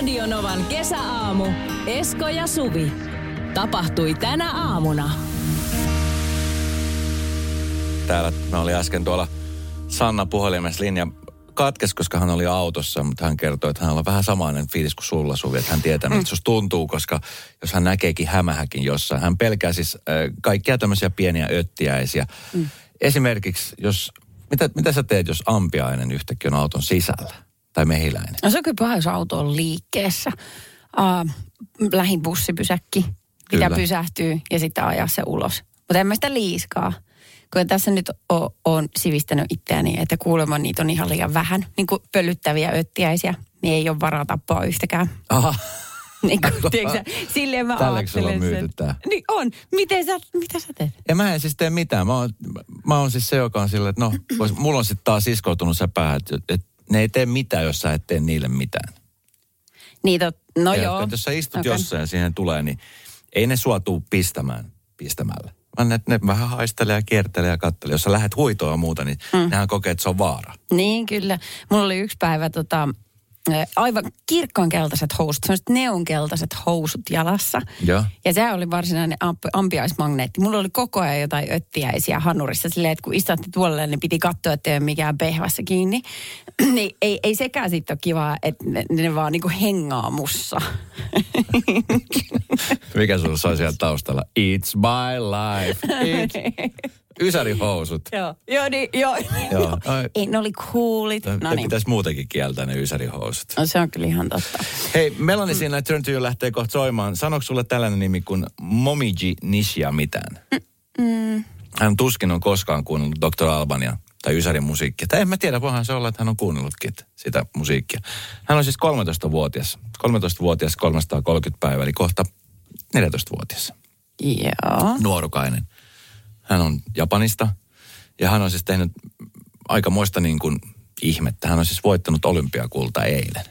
Radionovan kesäaamu. Esko ja Suvi. Tapahtui tänä aamuna. Täällä mä olin äsken tuolla Sanna puhelimessa linja katkes, koska hän oli autossa, mutta hän kertoi, että hän on vähän samainen fiilis kuin sulla Suvi, että hän tietää, miltä susta tuntuu, koska jos hän näkeekin hämähäkin jossain, hän pelkää siis äh, kaikkia tämmöisiä pieniä öttiäisiä. Mm. Esimerkiksi, jos, mitä, mitä sä teet, jos ampiainen yhtäkkiä on auton sisällä tai mehiläinen? No se on kyllä paha, jos auto on liikkeessä. Uh, lähin bussipysäkki, Kyllä. pitää pysähtyä ja sitten ajaa se ulos. Mutta en mä sitä liiskaa. Kun tässä nyt o- on sivistänyt itseäni, että kuulemma niitä on ihan liian vähän. Niin kuin pölyttäviä öttiäisiä. Niin ei ole varaa tappaa yhtäkään. Aha, Niin kuin, tiedätkö, silleen mä Tälleksi sulla on myyty tää? Niin on. Miten sä, mitä sä teet? ja mä en siis tee mitään. Mä oon, mä oon siis se, joka on silleen, että no, vois, mulla on sitten taas iskoutunut se päähän, että, että ne ei tee mitään, jos sä et tee niille mitään. Niin tot, no Ja joo. Jos sä istut okay. jossain ja siihen tulee, niin ei ne sua tuu pistämään pistämällä. Vaan ne, ne vähän haistelee ja kiertelee ja kattelee. Jos sä lähdet huitoon ja muuta, niin mm. nehän kokee, että se on vaara. Niin, kyllä. Mulla oli yksi päivä tota, aivan kirkkaan keltaiset housut, sellaiset neonkeltaiset housut jalassa. Joo. Ja se oli varsinainen amp- ampiaismagneetti. Mulla oli koko ajan jotain öttiäisiä hanurissa silleen, että kun istatti tuolle, niin piti katsoa, että ei ole mikään pehvässä kiinni. niin ei, ei sekään sitten ole kivaa, että ne, ne vaan niinku hengaa mussa. Mikä sulla soi siellä taustalla? It's my life. It's... Ysärihousut. joo, joo, niin, joo. Ei, ne oli coolit. No niin. pitäisi muutenkin kieltää ne ysärihousut. No se on kyllä ihan totta. Hei, Melanie siinä Turn to You lähtee kohta soimaan. Sanoiko sulle tällainen nimi kuin Momiji Nishia mitään? Mm. Hän tuskin on koskaan kuunnellut Dr. Albania tai Ysärin musiikkia. Tai en mä tiedä, voihan se olla, että hän on kuunnellutkin sitä musiikkia. Hän on siis 13-vuotias. 13-vuotias 330 päivää, eli kohta 14-vuotias. Joo. Nuorukainen. Hän on Japanista ja hän on siis tehnyt aikamoista niin kuin ihmettä. Hän on siis voittanut olympiakulta eilen.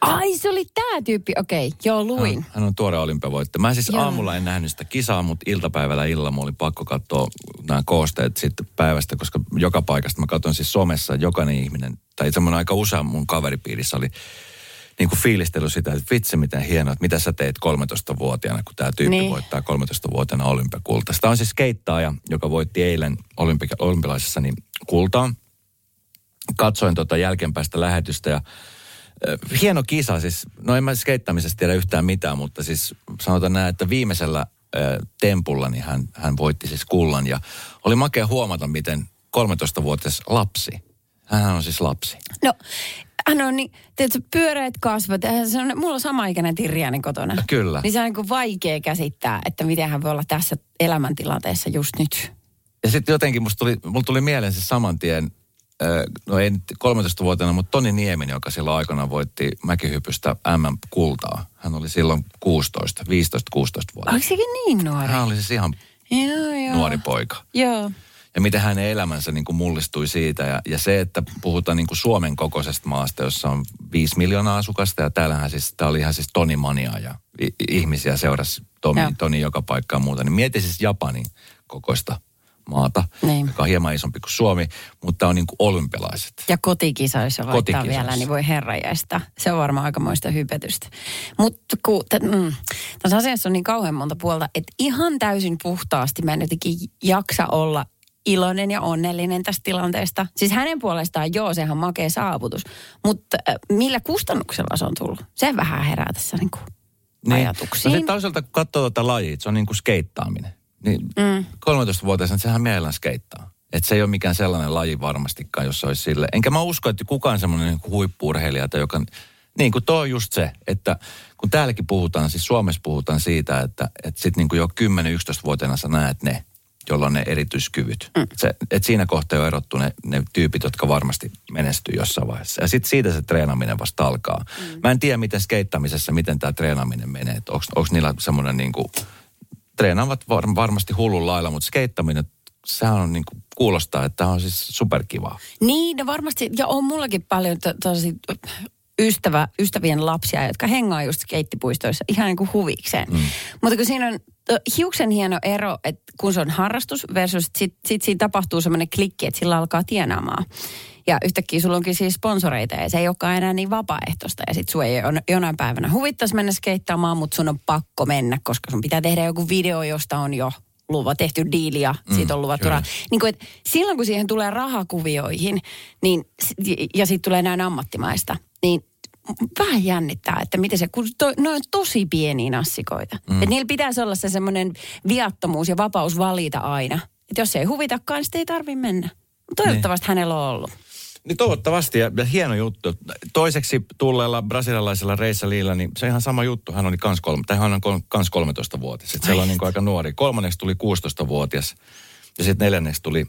Ai se oli tämä tyyppi, okei, okay, joo luin. Hän, hän on tuore olympiavoittaja. Mä siis Joo. aamulla en nähnyt sitä kisaa, mutta iltapäivällä illalla mulla oli pakko katsoa nämä koosteet sitten päivästä, koska joka paikasta mä katson siis somessa, jokainen ihminen, tai semmoinen aika usea mun kaveripiirissä oli niin kuin fiilistely sitä, että vitsi miten hienoa, että mitä sä teet 13-vuotiaana, kun tämä tyyppi Niin. voittaa 13-vuotiaana olympiakulta. Tämä on siis skeittaaja, joka voitti eilen olympi- olympialaisessa niin kultaa. Katsoin tota jälkeenpäistä lähetystä ja Ö, hieno kisa siis. No en mä skeittaamisesta tiedä yhtään mitään, mutta siis sanotaan näin, että viimeisellä ö, tempulla niin hän, hän voitti siis kullan. Ja oli makea huomata, miten 13-vuotias lapsi, hän on siis lapsi. No, hän on niin, tiedätkö, pyöreät kasvot. ja Se on, mulla on sama ikäinen Tirjani kotona. Kyllä. Niin se on niin kuin vaikea käsittää, että miten hän voi olla tässä elämäntilanteessa just nyt. Ja sitten jotenkin musta tuli, mulla tuli mieleen se saman tien, ö, no ei nyt 13-vuotiaana, mutta Toni Nieminen, joka silloin aikana voitti mäkihypystä MM-kultaa. Hän oli silloin 16, 15-16 vuotta. Onko sekin niin nuori? Hän oli siis ihan Joo, joo. nuori poika. Joo. Ja miten hänen elämänsä niin kuin mullistui siitä. Ja, ja se, että puhutaan niin kuin Suomen kokoisesta maasta, jossa on viisi miljoonaa asukasta, ja täällähän siis, tämä oli ihan siis Tonimania, ja ihmisiä seurasi Toni, Joo. Toni joka paikka ja muuta. Niin mieti siis Japanin kokoista maata, Niin. joka on hieman isompi kuin Suomi, mutta on niin kuin olympialaiset. Ja kotikisoissa voittaa Kotikisoissa. vielä, niin voi herrajaista. Se on varmaan aikamoista hypetystä. Mutta mm, tässä asiassa on niin kauhean monta puolta, että ihan täysin puhtaasti mä en jotenkin jaksa olla iloinen ja onnellinen tästä tilanteesta. Siis hänen puolestaan joo, sehän makea saavutus. Mutta äh, millä kustannuksella se on tullut? Se vähän herää tässä niin kuin ajatuksiin. No sitten toisaalta, kun katsoo tuota lajia, se on niin kuin skeittaaminen. Niin mm. 13-vuotiaana sehän mielellään skeittaa. Että se ei ole mikään sellainen laji varmastikaan, jos se olisi sille. Enkä mä usko, että kukaan semmoinen niin huippuurheilija, tai joka... Niin kuin tuo on just se, että kun täälläkin puhutaan, siis Suomessa puhutaan siitä, että, että sitten niin kuin jo 10-11-vuotiaana sä näet ne. Jolla on ne erityiskyvyt. Mm. Se, et siinä kohtaa jo erottu ne, ne tyypit, jotka varmasti menestyy jossain vaiheessa. Ja sitten siitä se treenaaminen vasta alkaa. Mm. Mä en tiedä, miten skeittamisessa, miten tämä treenaaminen menee. Onko niillä semmoinen niin kuin, treenaavat var, varmasti hullun lailla, mutta skeittaminen, sehän on niin kuin, kuulostaa, että tämä on siis superkivaa. Niin, no varmasti, ja on mullakin paljon to, tosi ystävä, ystävien lapsia, jotka hengaa just skeittipuistoissa ihan niin kuin huvikseen. Mm. Mutta kun siinä on hiuksen hieno ero, että kun se on harrastus versus sitten sit siinä tapahtuu semmoinen klikki, että sillä alkaa tienaamaan. Ja yhtäkkiä sulla onkin siis sponsoreita ja se ei olekaan enää niin vapaaehtoista. Ja sit sua ei jonain päivänä huvittaisi mennä skeittaamaan, mutta sun on pakko mennä, koska sun pitää tehdä joku video, josta on jo luva, tehty diili ja mm, siitä on luvattu rahaa. Niin kuin, silloin kun siihen tulee rahakuvioihin niin, ja siitä tulee näin ammattimaista, niin vähän jännittää, että miten se, kun to, ne on tosi pieniä nassikoita. Mm. Että niillä pitäisi olla se semmoinen viattomuus ja vapaus valita aina. Että jos se ei huvitakaan, niin sitten ei tarvitse mennä. Toivottavasti niin. hänellä on ollut. Niin toivottavasti ja, ja hieno juttu. Toiseksi tulleella brasilialaisella Reissa Liilla, niin se ihan sama juttu. Hän oli kans, kolme, tai hän on kans 13-vuotias. Että siellä on niin aika nuori. Kolmanneksi tuli 16-vuotias ja sitten neljänneksi tuli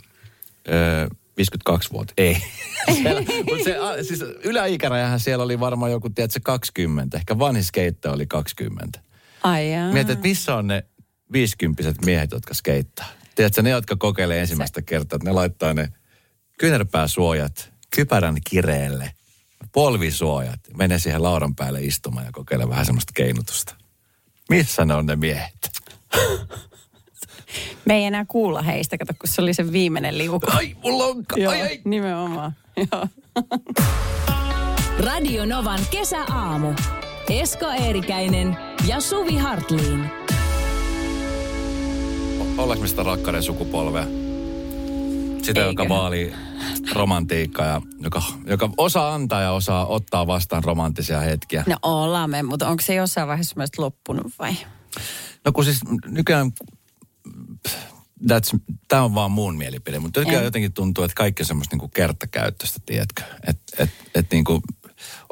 öö, 52 vuotta. Ei. siellä, se, a, siis yläikärajahan siellä oli varmaan joku, tiedätkö, 20. Ehkä vanhin skeittä oli 20. Ai jaa. Mietit, että missä on ne 50 miehet, jotka skeittaa. Tiedätkö, ne, jotka kokeilee ensimmäistä se. kertaa, että ne laittaa ne kyynärpääsuojat kypärän kireelle, polvisuojat, menee siihen laudan päälle istumaan ja kokeilee vähän semmoista keinutusta. Missä ne on ne miehet? Me ei enää kuulla heistä, kato, kun se oli se viimeinen liuku. Ai, mulla on... Joo, ai, ai. nimenomaan. Joo. Radio Novan kesäaamu. Esko Eerikäinen ja Suvi Hartliin. Ollaanko me sitä rakkauden sukupolvea? Sitä, Eikö? joka vaalii romantiikkaa ja joka, joka osaa antaa ja osaa ottaa vastaan romanttisia hetkiä. No ollaan me, mutta onko se jossain vaiheessa myös loppunut vai? No kun siis nykyään, tämä on vaan mun mielipide, mutta En. jotenkin tuntuu, että kaikki on semmoista niinku kertakäyttöistä, tiedätkö? Että et, et niinku,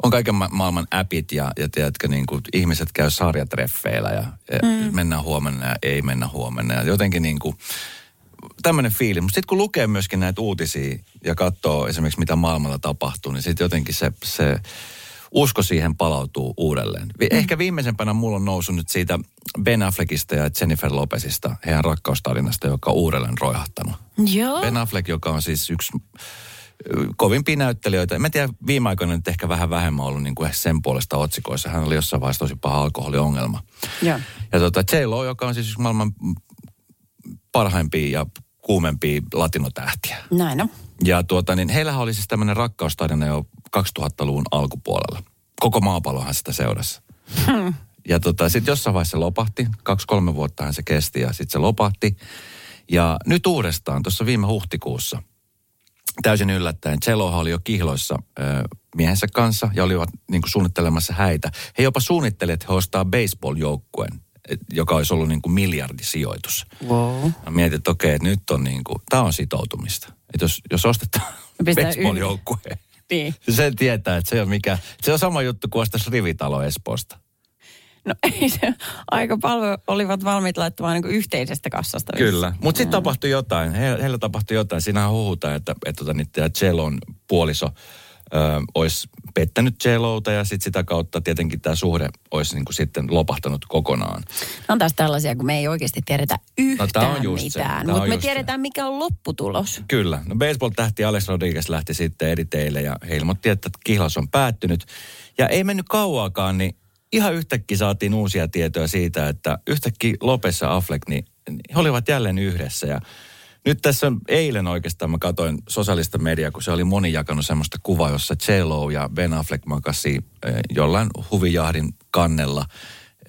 on kaiken ma- maailman appit ja, ja tiedätkö, niinku, ihmiset käy sarjatreffeillä ja, ja mm. mennään huomenna ja ei mennä huomenna. Ja jotenkin niinku, tämmöinen fiilis. Mutta sitten kun lukee myöskin näitä uutisia ja katsoo esimerkiksi mitä maailmalla tapahtuu, niin sitten jotenkin se, se usko siihen palautuu uudelleen. Vi- Ehkä viimeisempänä mulla on noussut nyt siitä Ben Affleckista ja Jennifer Lopezista, heidän rakkaustarinasta, joka on uudelleen roihahtanut. Joo. Ben Affleck, joka on siis yksi kovimpia näyttelijöitä. Mä en tiedä, viime aikoina nyt ehkä vähän vähemmän ollut niin kuin sen puolesta otsikoissa. Hän oli jossain vaiheessa tosi paha alkoholiongelma. Joo. Ja tota, J-Lo, joka on siis yksi maailman parhaimpia ja kuumempia latinotähtiä. Näin on. Ja tuota, niin heillähän oli siis tämmöinen rakkaustarina jo 2000-luvun alkupuolella. Koko maapallohan sitä seurasi. Ja tota, sitten jossain vaiheessa se lopahti. Kaksi-kolme vuottahan se kesti ja sitten se lopahti. Ja nyt uudestaan, tuossa viime huhtikuussa, täysin yllättäen, Celohan oli jo kihloissa ö, miehensä kanssa ja olivat niin kuin suunnittelemassa häitä. He jopa suunnittelivat, että he ostaa baseball-joukkueen, joka olisi ollut niin kuin miljardisijoitus. Wow. Mä mietin, että okei, että nyt on niin kuin, tämä on sitoutumista. Että jos, jos ostetaan baseball-joukkueen, Niin. sen tietää, että se on mikä, se on sama juttu kuin ostaisi rivitalo Espoosta. No ei se, aika paljon olivat valmiit laittamaan niin yhteisestä kassasta. Kyllä, mutta sitten tapahtui jotain. He, heillä tapahtui jotain. Siinähän huhutaan, että, että tota, niin Celon puoliso ö, olisi pettänyt Celouta ja sitten sitä kautta tietenkin tämä suhde olisi niin kuin sitten lopahtanut kokonaan. On taas tällaisia, kun me ei oikeasti tiedetä yhtään No, tää on just mitään. Mutta me just se. tiedetään, mikä on lopputulos. Kyllä. No baseball-tähti Alex Rodriguez lähti sitten eri teille ja he ilmoitti, että kihlas on päättynyt. Ja ei mennyt kauaakaan, niin ihan yhtäkkiä saatiin uusia tietoja siitä, että yhtäkkiä Lopez ja Affleck, niin he olivat jälleen yhdessä. Ja nyt tässä on, eilen oikeastaan mä katsoin sosiaalista mediaa, kun se oli moni jakanut semmoista kuvaa, jossa J-Lo ja Ben Affleck makasi eh, jollain huvijahdin kannella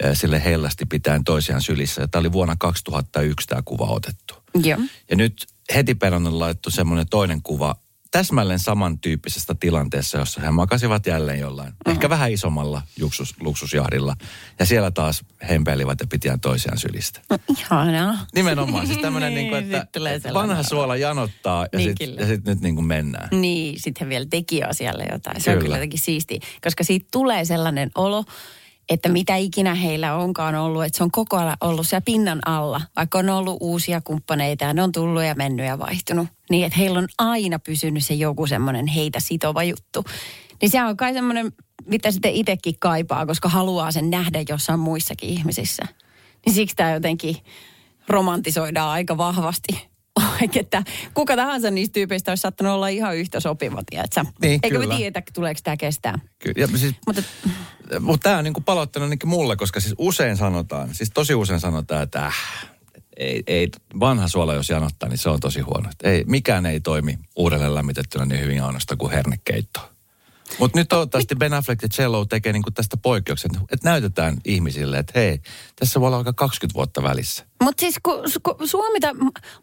eh, sille hellasti pitäen toisiaan sylissä. Ja tämä oli vuonna 2001 tämä kuva otettu. Joo. Ja nyt heti perään on laittu semmoinen toinen kuva täsmälleen samantyyppisestä tilanteessa, jossa he makasivat jälleen jollain, mm-hmm. ehkä vähän isommalla luksus, luksusjahdilla. Ja siellä taas hempeilivät ja pitiään toisiaan sylistä. No, ihanaa. Nimenomaan, siis tämmöinen, niin kuin, Sit että vanha olo. suola janottaa ja Niin sitten sit nyt niin kuin mennään. Niin, sitten he vielä teki asialle jotain. Se on Kyllä. kyllä jotenkin siistiä, koska siitä tulee sellainen olo, että mitä ikinä heillä onkaan ollut, että se on koko ajan ollut siellä pinnan alla, vaikka on ollut uusia kumppaneita ja ne on tullut ja mennyt ja vaihtunut, niin että heillä on aina pysynyt se joku semmoinen heitä sitova juttu. Niin se on kai semmoinen, mitä sitten itsekin kaipaa, koska haluaa sen nähdä jossain muissakin ihmisissä. Niin siksi tämä jotenkin romantisoidaan aika vahvasti. Että kuka tahansa niistä tyypeistä olisi saattanut olla ihan yhtä sopiva, tiedätkö? Niin, Eikö kyllä. me tiedä, tuleeko tämä kestää? Kyllä. Ja siis, Mutta mutta tämä on niinku palauttanut ainakin mulle, koska siis usein sanotaan, siis tosi usein sanotaan, että äh, ei, ei, vanha suola jos janottaa, niin se on tosi huono. Ei, mikään ei toimi uudelleen lämmitettynä niin hyvin ainoastaan kuin hernekeitto. Mutta nyt toivottavasti Ben Affleck ja Cello tekee niinku tästä poikkeuksen, että näytetään ihmisille, että hei, tässä voi olla aika 20 vuotta välissä. Mutta siis kun, kun Suomi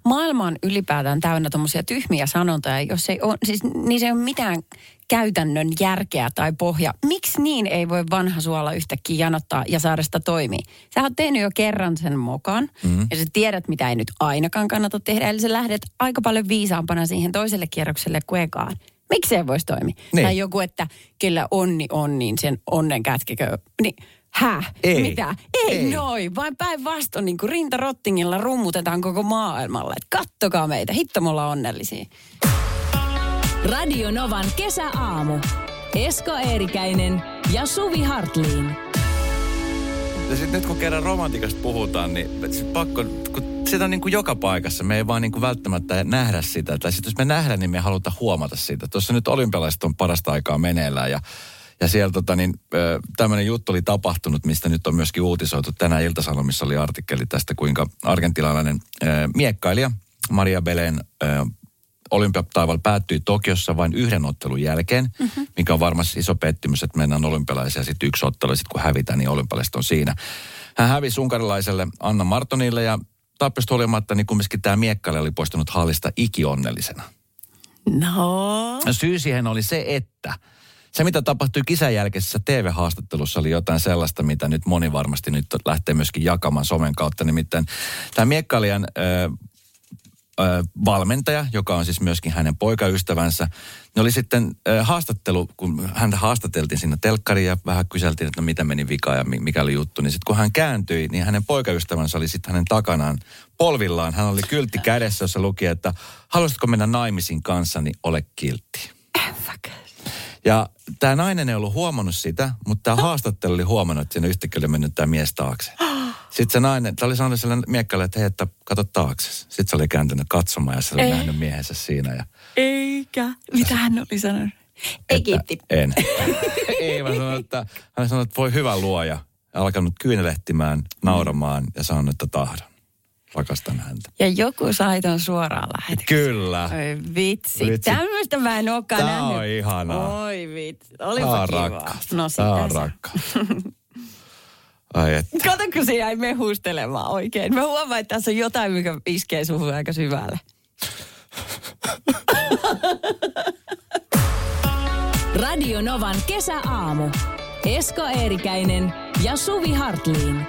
maailma on ylipäätään täynnä tuommoisia tyhmiä sanontoja, jos ei ole, siis niissä ei ole mitään käytännön järkeä tai pohja. Miksi niin ei voi vanha suola yhtäkkiä janottaa ja saada sitä toimii? Sä oot tehnyt jo kerran sen mokan mm-hmm. ja sä tiedät, mitä ei nyt ainakaan kannata tehdä. Eli sä lähdet aika paljon viisaampana siihen toiselle kierrokselle kuin ekaan. Miksi se ei voisi toimia? Niin. Tai joku, että kyllä onni on, niin sen onnen kätkekö. Niin, häh? Ei. Mitä? Ei, Ei. noin, vaan päinvastoin niin kuin rintarottingilla rummutetaan koko maailmalle. Et kattokaa meitä, hitto me ollaan onnellisia. Radio Novan kesäaamu. Esko Eerikäinen ja Suvi Hartliin. Ja sitten nyt kun kerran romantikasta puhutaan, niin sit pakko, kun sitä on niin kuin joka paikassa, me ei vaan niin kuin välttämättä nähdä sitä. Tai sitten jos me nähdään, niin me ei haluta huomata sitä. Tuossa nyt olympialaiset on parasta aikaa meneillään ja ja siellä tota, niin, tämmöinen juttu oli tapahtunut, mistä nyt on myöskin uutisoitu. Tänään Ilta-Sanomissa oli artikkeli tästä, kuinka argentinalainen miekkailija Maria Belen olympiataival päättyi Tokiossa vain yhden ottelun jälkeen, mm-hmm. mikä on varmasti iso pettymys, että mennään olympialaisia sitten yksi ottelu, sitten kun hävitään, niin olympialaiset on siinä. Hän hävisi unkarilaiselle Anna Martonille, ja tappiosta huolimatta, niin kumminkin tämä miekkailija oli poistunut hallista ikionnellisena. No. No syy siihen oli se, että se, mitä tapahtui kisan jälkeisessä TV-haastattelussa, oli jotain sellaista, mitä nyt moni varmasti nyt lähtee myöskin jakamaan somen kautta. Nimittäin tämä miekkailijan ö, ö, valmentaja, joka on siis myöskin hänen poikaystävänsä, ne oli sitten ö, haastattelu, kun häntä haastateltiin siinä telkkariin ja vähän kyseltiin, että no mitä meni vika ja mi- mikä oli juttu. Niin sitten kun hän kääntyi, niin hänen poikaystävänsä oli sitten hänen takanaan polvillaan. Hän oli kyltti kädessä, jossa luki, että haluaisitko mennä naimisiin kanssani, ole kiltti. Ja tämä nainen ei ollut huomannut sitä, mutta tämä haastattelu oli huomannut, että siinä yhtäkkiä oli mennyt tämä mies taakse. Sitten se nainen, tämä oli sanonut sille miekkaille, että hei, että kato taakse. Sitten se oli kääntynyt katsomaan ja se oli Ei. nähnyt miehensä siinä. Ja, Eikä. Mitä hän oli sanonut? Ei kiitti. en. ei, mä sanoin, että hän sanoi, että voi hyvä luoja. Ja alkanut kyynelehtimään, nauramaan ja sanonut, että tahdon. Rakastan häntä. Ja joku sai ton suoraan lähetykseen. Kyllä. Oi vitsi. Vitsi. Tämmöistä mä en olekaan Tää nähnyt. on ihanaa. Oi vitsi. Tää Olipa on kiva. rakkaus. No Tää on sitä se. rakkaus. Ai että. Kato, kun se jäi mehustelemaan oikein. Mä huomaan, että tässä on jotain, mikä iskee suhun aika syvälle. Radio Novan kesäaamu. Esko Eerikäinen ja Suvi Hartliin.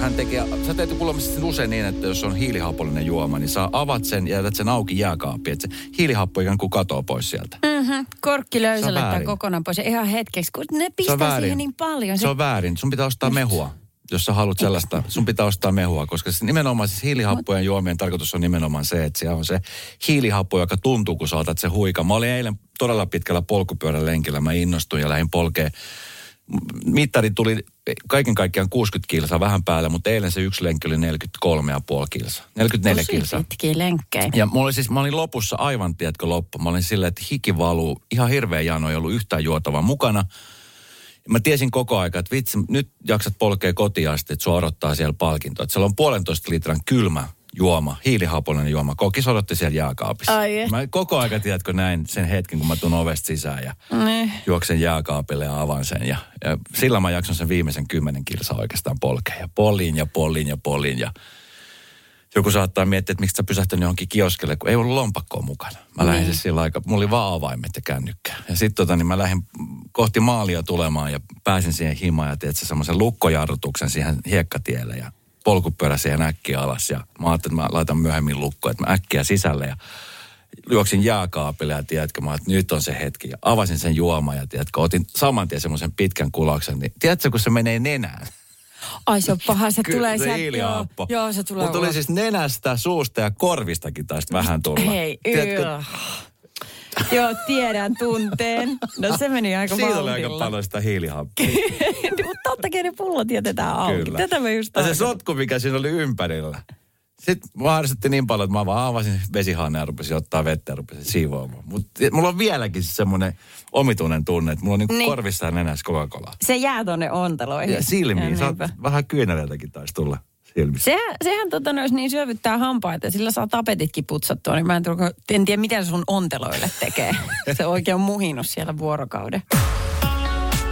Hän tekee, sä teet kuulemma usein niin, että jos on hiilihapollinen juoma, niin sä avat sen ja jätät sen auki jääkaappiin, että se hiilihappo ikään kuin katoo pois sieltä. Mm-hmm. Korkki löysälle tai kokonaan pois. Ja ihan hetkeksi, kun ne Se pistää siihen niin paljon. Se on väärin. Sun pitää ostaa mehua, jos sä haluat sellaista. Sun pitää ostaa mehua, koska se nimenomaan siis hiilihappojen juomien tarkoitus on nimenomaan se, että siellä on se hiilihappo, joka tuntuu, kun sä otat se huika. Mä olin eilen todella pitkällä polkupyörälenkillä. Mä innostuin ja lähdin polkeen. Mittari tuli kaiken kaikkiaan 60 kilsaa vähän päällä, mutta eilen se yksi lenkki oli 43,5 kilsaa. 44 Tosi kilsaa. pitkiä lenkkejä. Ja mulla oli siis, mä olin lopussa aivan, tiedätkö, loppu. Mä olin silleen, että hiki valuu, ihan hirveä jano, ei ollut yhtään juotavaa mukana. Mä tiesin koko aika, että vitsi, nyt jaksat polkea kotiin asti, että sua odottaa siellä palkinto. Että siellä on puolentoista litran kylmä juoma, hiilihapollinen juoma. Kokis odotti siellä jääkaapissa. Ai. Mä koko aika, tiedätkö, näin sen hetken, kun mä tuun ovesta sisään ja Ne. juoksen jääkaapille ja avaan sen. Ja, ja sillä mä jakson sen viimeisen kymmenen kilsaa oikeastaan polkea. Ja polin ja polin ja polin ja joku saattaa miettiä, että miksi sä pysähtynyt johonkin kioskelle, kun ei ollut lompakkoa mukana. Mä lähdin siis sillä aika, mulla oli vaan avaimet ja kännykkä. Ja sitten tota, niin mä lähdin kohti maalia tulemaan ja pääsin siihen himaan ja teet semmoisen lukkojarrutuksen siihen hiekkatielle ja polkupyörä siihen äkkiä alas. Ja mä ajattelin, että mä laitan myöhemmin lukkoon, että mä äkkiä sisälle ja juoksin jääkaapille ja tiedätkö, mä, että nyt on se hetki. Ja avasin sen juoman ja tiedätkö, otin saman tien semmoisen pitkän kulauksen. Niin, tiedätkö, kun se menee nenään? Ai se on paha, se Kyllä, tulee se sieltä. Joo, joo, se tulee Mutta tuli siis nenästä, suusta ja korvistakin taisi vähän tulla. Hei, Tiedätkö, yö. Joo, tiedän tunteen. No se meni aika siitä oli aika vauhdilla. paljon sitä hiilihappea. Mutta totta kai ne pullot jätetään auki. Kyllä. Tätä mä just Ja se sotku, mikä siinä oli ympärillä. Sitten mä harrastettiin niin paljon, että mä vaan avasin vesihaaneen ja rupesin ottaa vettä ja rupesin siivoamaan. Mutta mulla on vieläkin se semmoinen omituinen tunne, että mulla on niinku Niin. korvissa ja nenässä Coca-Cola. Se jää tonne onteloihin. Ja silmiin. Niinpä. vähän kyyneleiltäkin taisi tulla silmissä. Sehän, sehän tota, no, jos niin syövyttää hampaita ja sillä saa tapetitkin putsattua, niin mä en, tulko, en tiedä, miten sun onteloille tekee. Se oikein on muhinut siellä vuorokauden.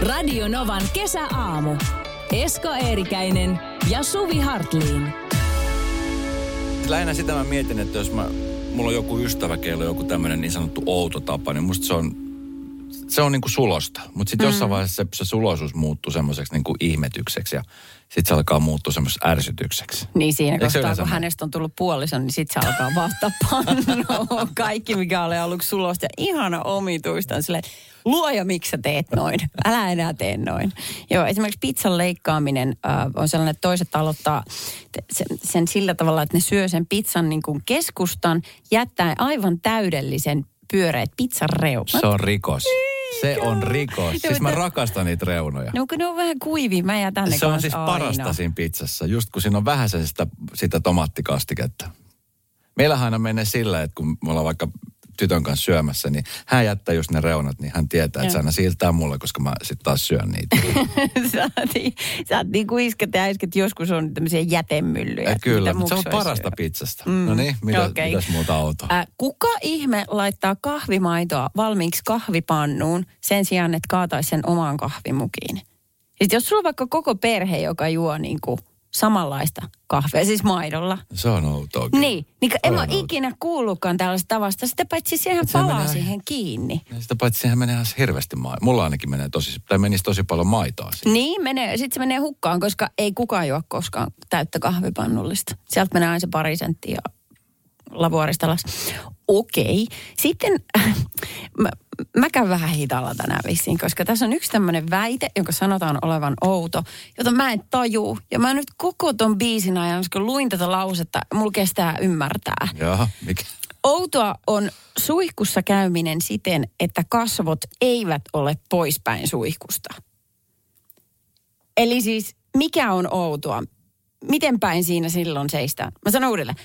Radio Novan kesäaamu. Esko Eerikäinen ja Suvi Hartliin. Lähinnä sitä mä mietin, että jos mä, mulla on joku ystävä, keillä on joku tämmöinen niin sanottu outo tapa, niin musta se on, se on niinku sulosta. Mutta sitten mm. jossain vaiheessa se, se suloisuus muuttuu semmoiseksi niinku ihmetykseksi ja sitten se alkaa muuttua semmoiseksi ärsytykseksi. Niin siinä Eikö kohtaa, kun mene? hänestä on tullut puolison, niin sit se alkaa vahtaa pannoa. Kaikki, mikä oli aluksi sulosta ja ihana omituista on silleen, luoja, miksi sä teet noin? Älä enää tee noin. Joo, esimerkiksi pizzan leikkaaminen äh, on sellainen, että toiset aloittaa sen, sen sillä tavalla, että ne syö sen pizzan niin kuin keskustan, jättäen aivan täydellisen pyöreät pizzan reunat. Se on rikos. Se on rikos. Joo, Siis mä rakastan niitä reunoja. No kun ne on vähän kuivia, mä jätän ne Se on siis aina. parasta siinä pizzassa, just kun siinä on vähän sitä, sitä tomaattikastiketta. Meillähän aina menee sillä, että kun me ollaan vaikka tytön kanssa syömässä, niin hän jättää just ne reunat, niin hän tietää, että se aina siirtää mulle, koska mä sitten taas syön niitä. sä, oot niin- sä oot niin kuin isket ja äisket joskus on tämmöisiä jätemyllyjä. Ja kyllä, mitä mutta se on parasta syö. pizzasta. Mm. No niin, mitä, Okei. mitäs muuta autoa? Ä, kuka ihme laittaa kahvimaitoa valmiiksi kahvipannuun sen sijaan, että kaataisi sen omaan kahvimukiin? Sitten jos sulla on vaikka koko perhe, joka juo niin kuin samanlaista kahvia, siis maidolla. Se on outoa. kyllä. Niin, niin en mä ikinä kuullutkaan tällaista tavasta. Sitä paitsi siihen sehän palaa menee- siihen kiinni. Ja sitä paitsi siihen menee ihan hirveästi maitoa. Mulla ainakin menee tosi, tai menisi tosi paljon maitoa siihen. Niin, menee, sitten se menee hukkaan, koska ei kukaan juo koskaan täyttä kahvipannullista. Sieltä menee aina se pari senttiä lavuarista alas. Okei. Sitten mä, mä käyn vähän hitaalla tänään vissiin, koska tässä on yksi tämmöinen väite, jonka sanotaan olevan outo, jota mä en taju. Ja mä nyt koko ton biisin ajan, koska luin tätä lausetta, mulla kestää ymmärtää. Jaha, mikä? Outoa on suihkussa käyminen siten, että kasvot eivät ole poispäin suihkusta. Eli siis mikä on outoa? Miten päin siinä silloin seistään? Mä sanon uudelleen.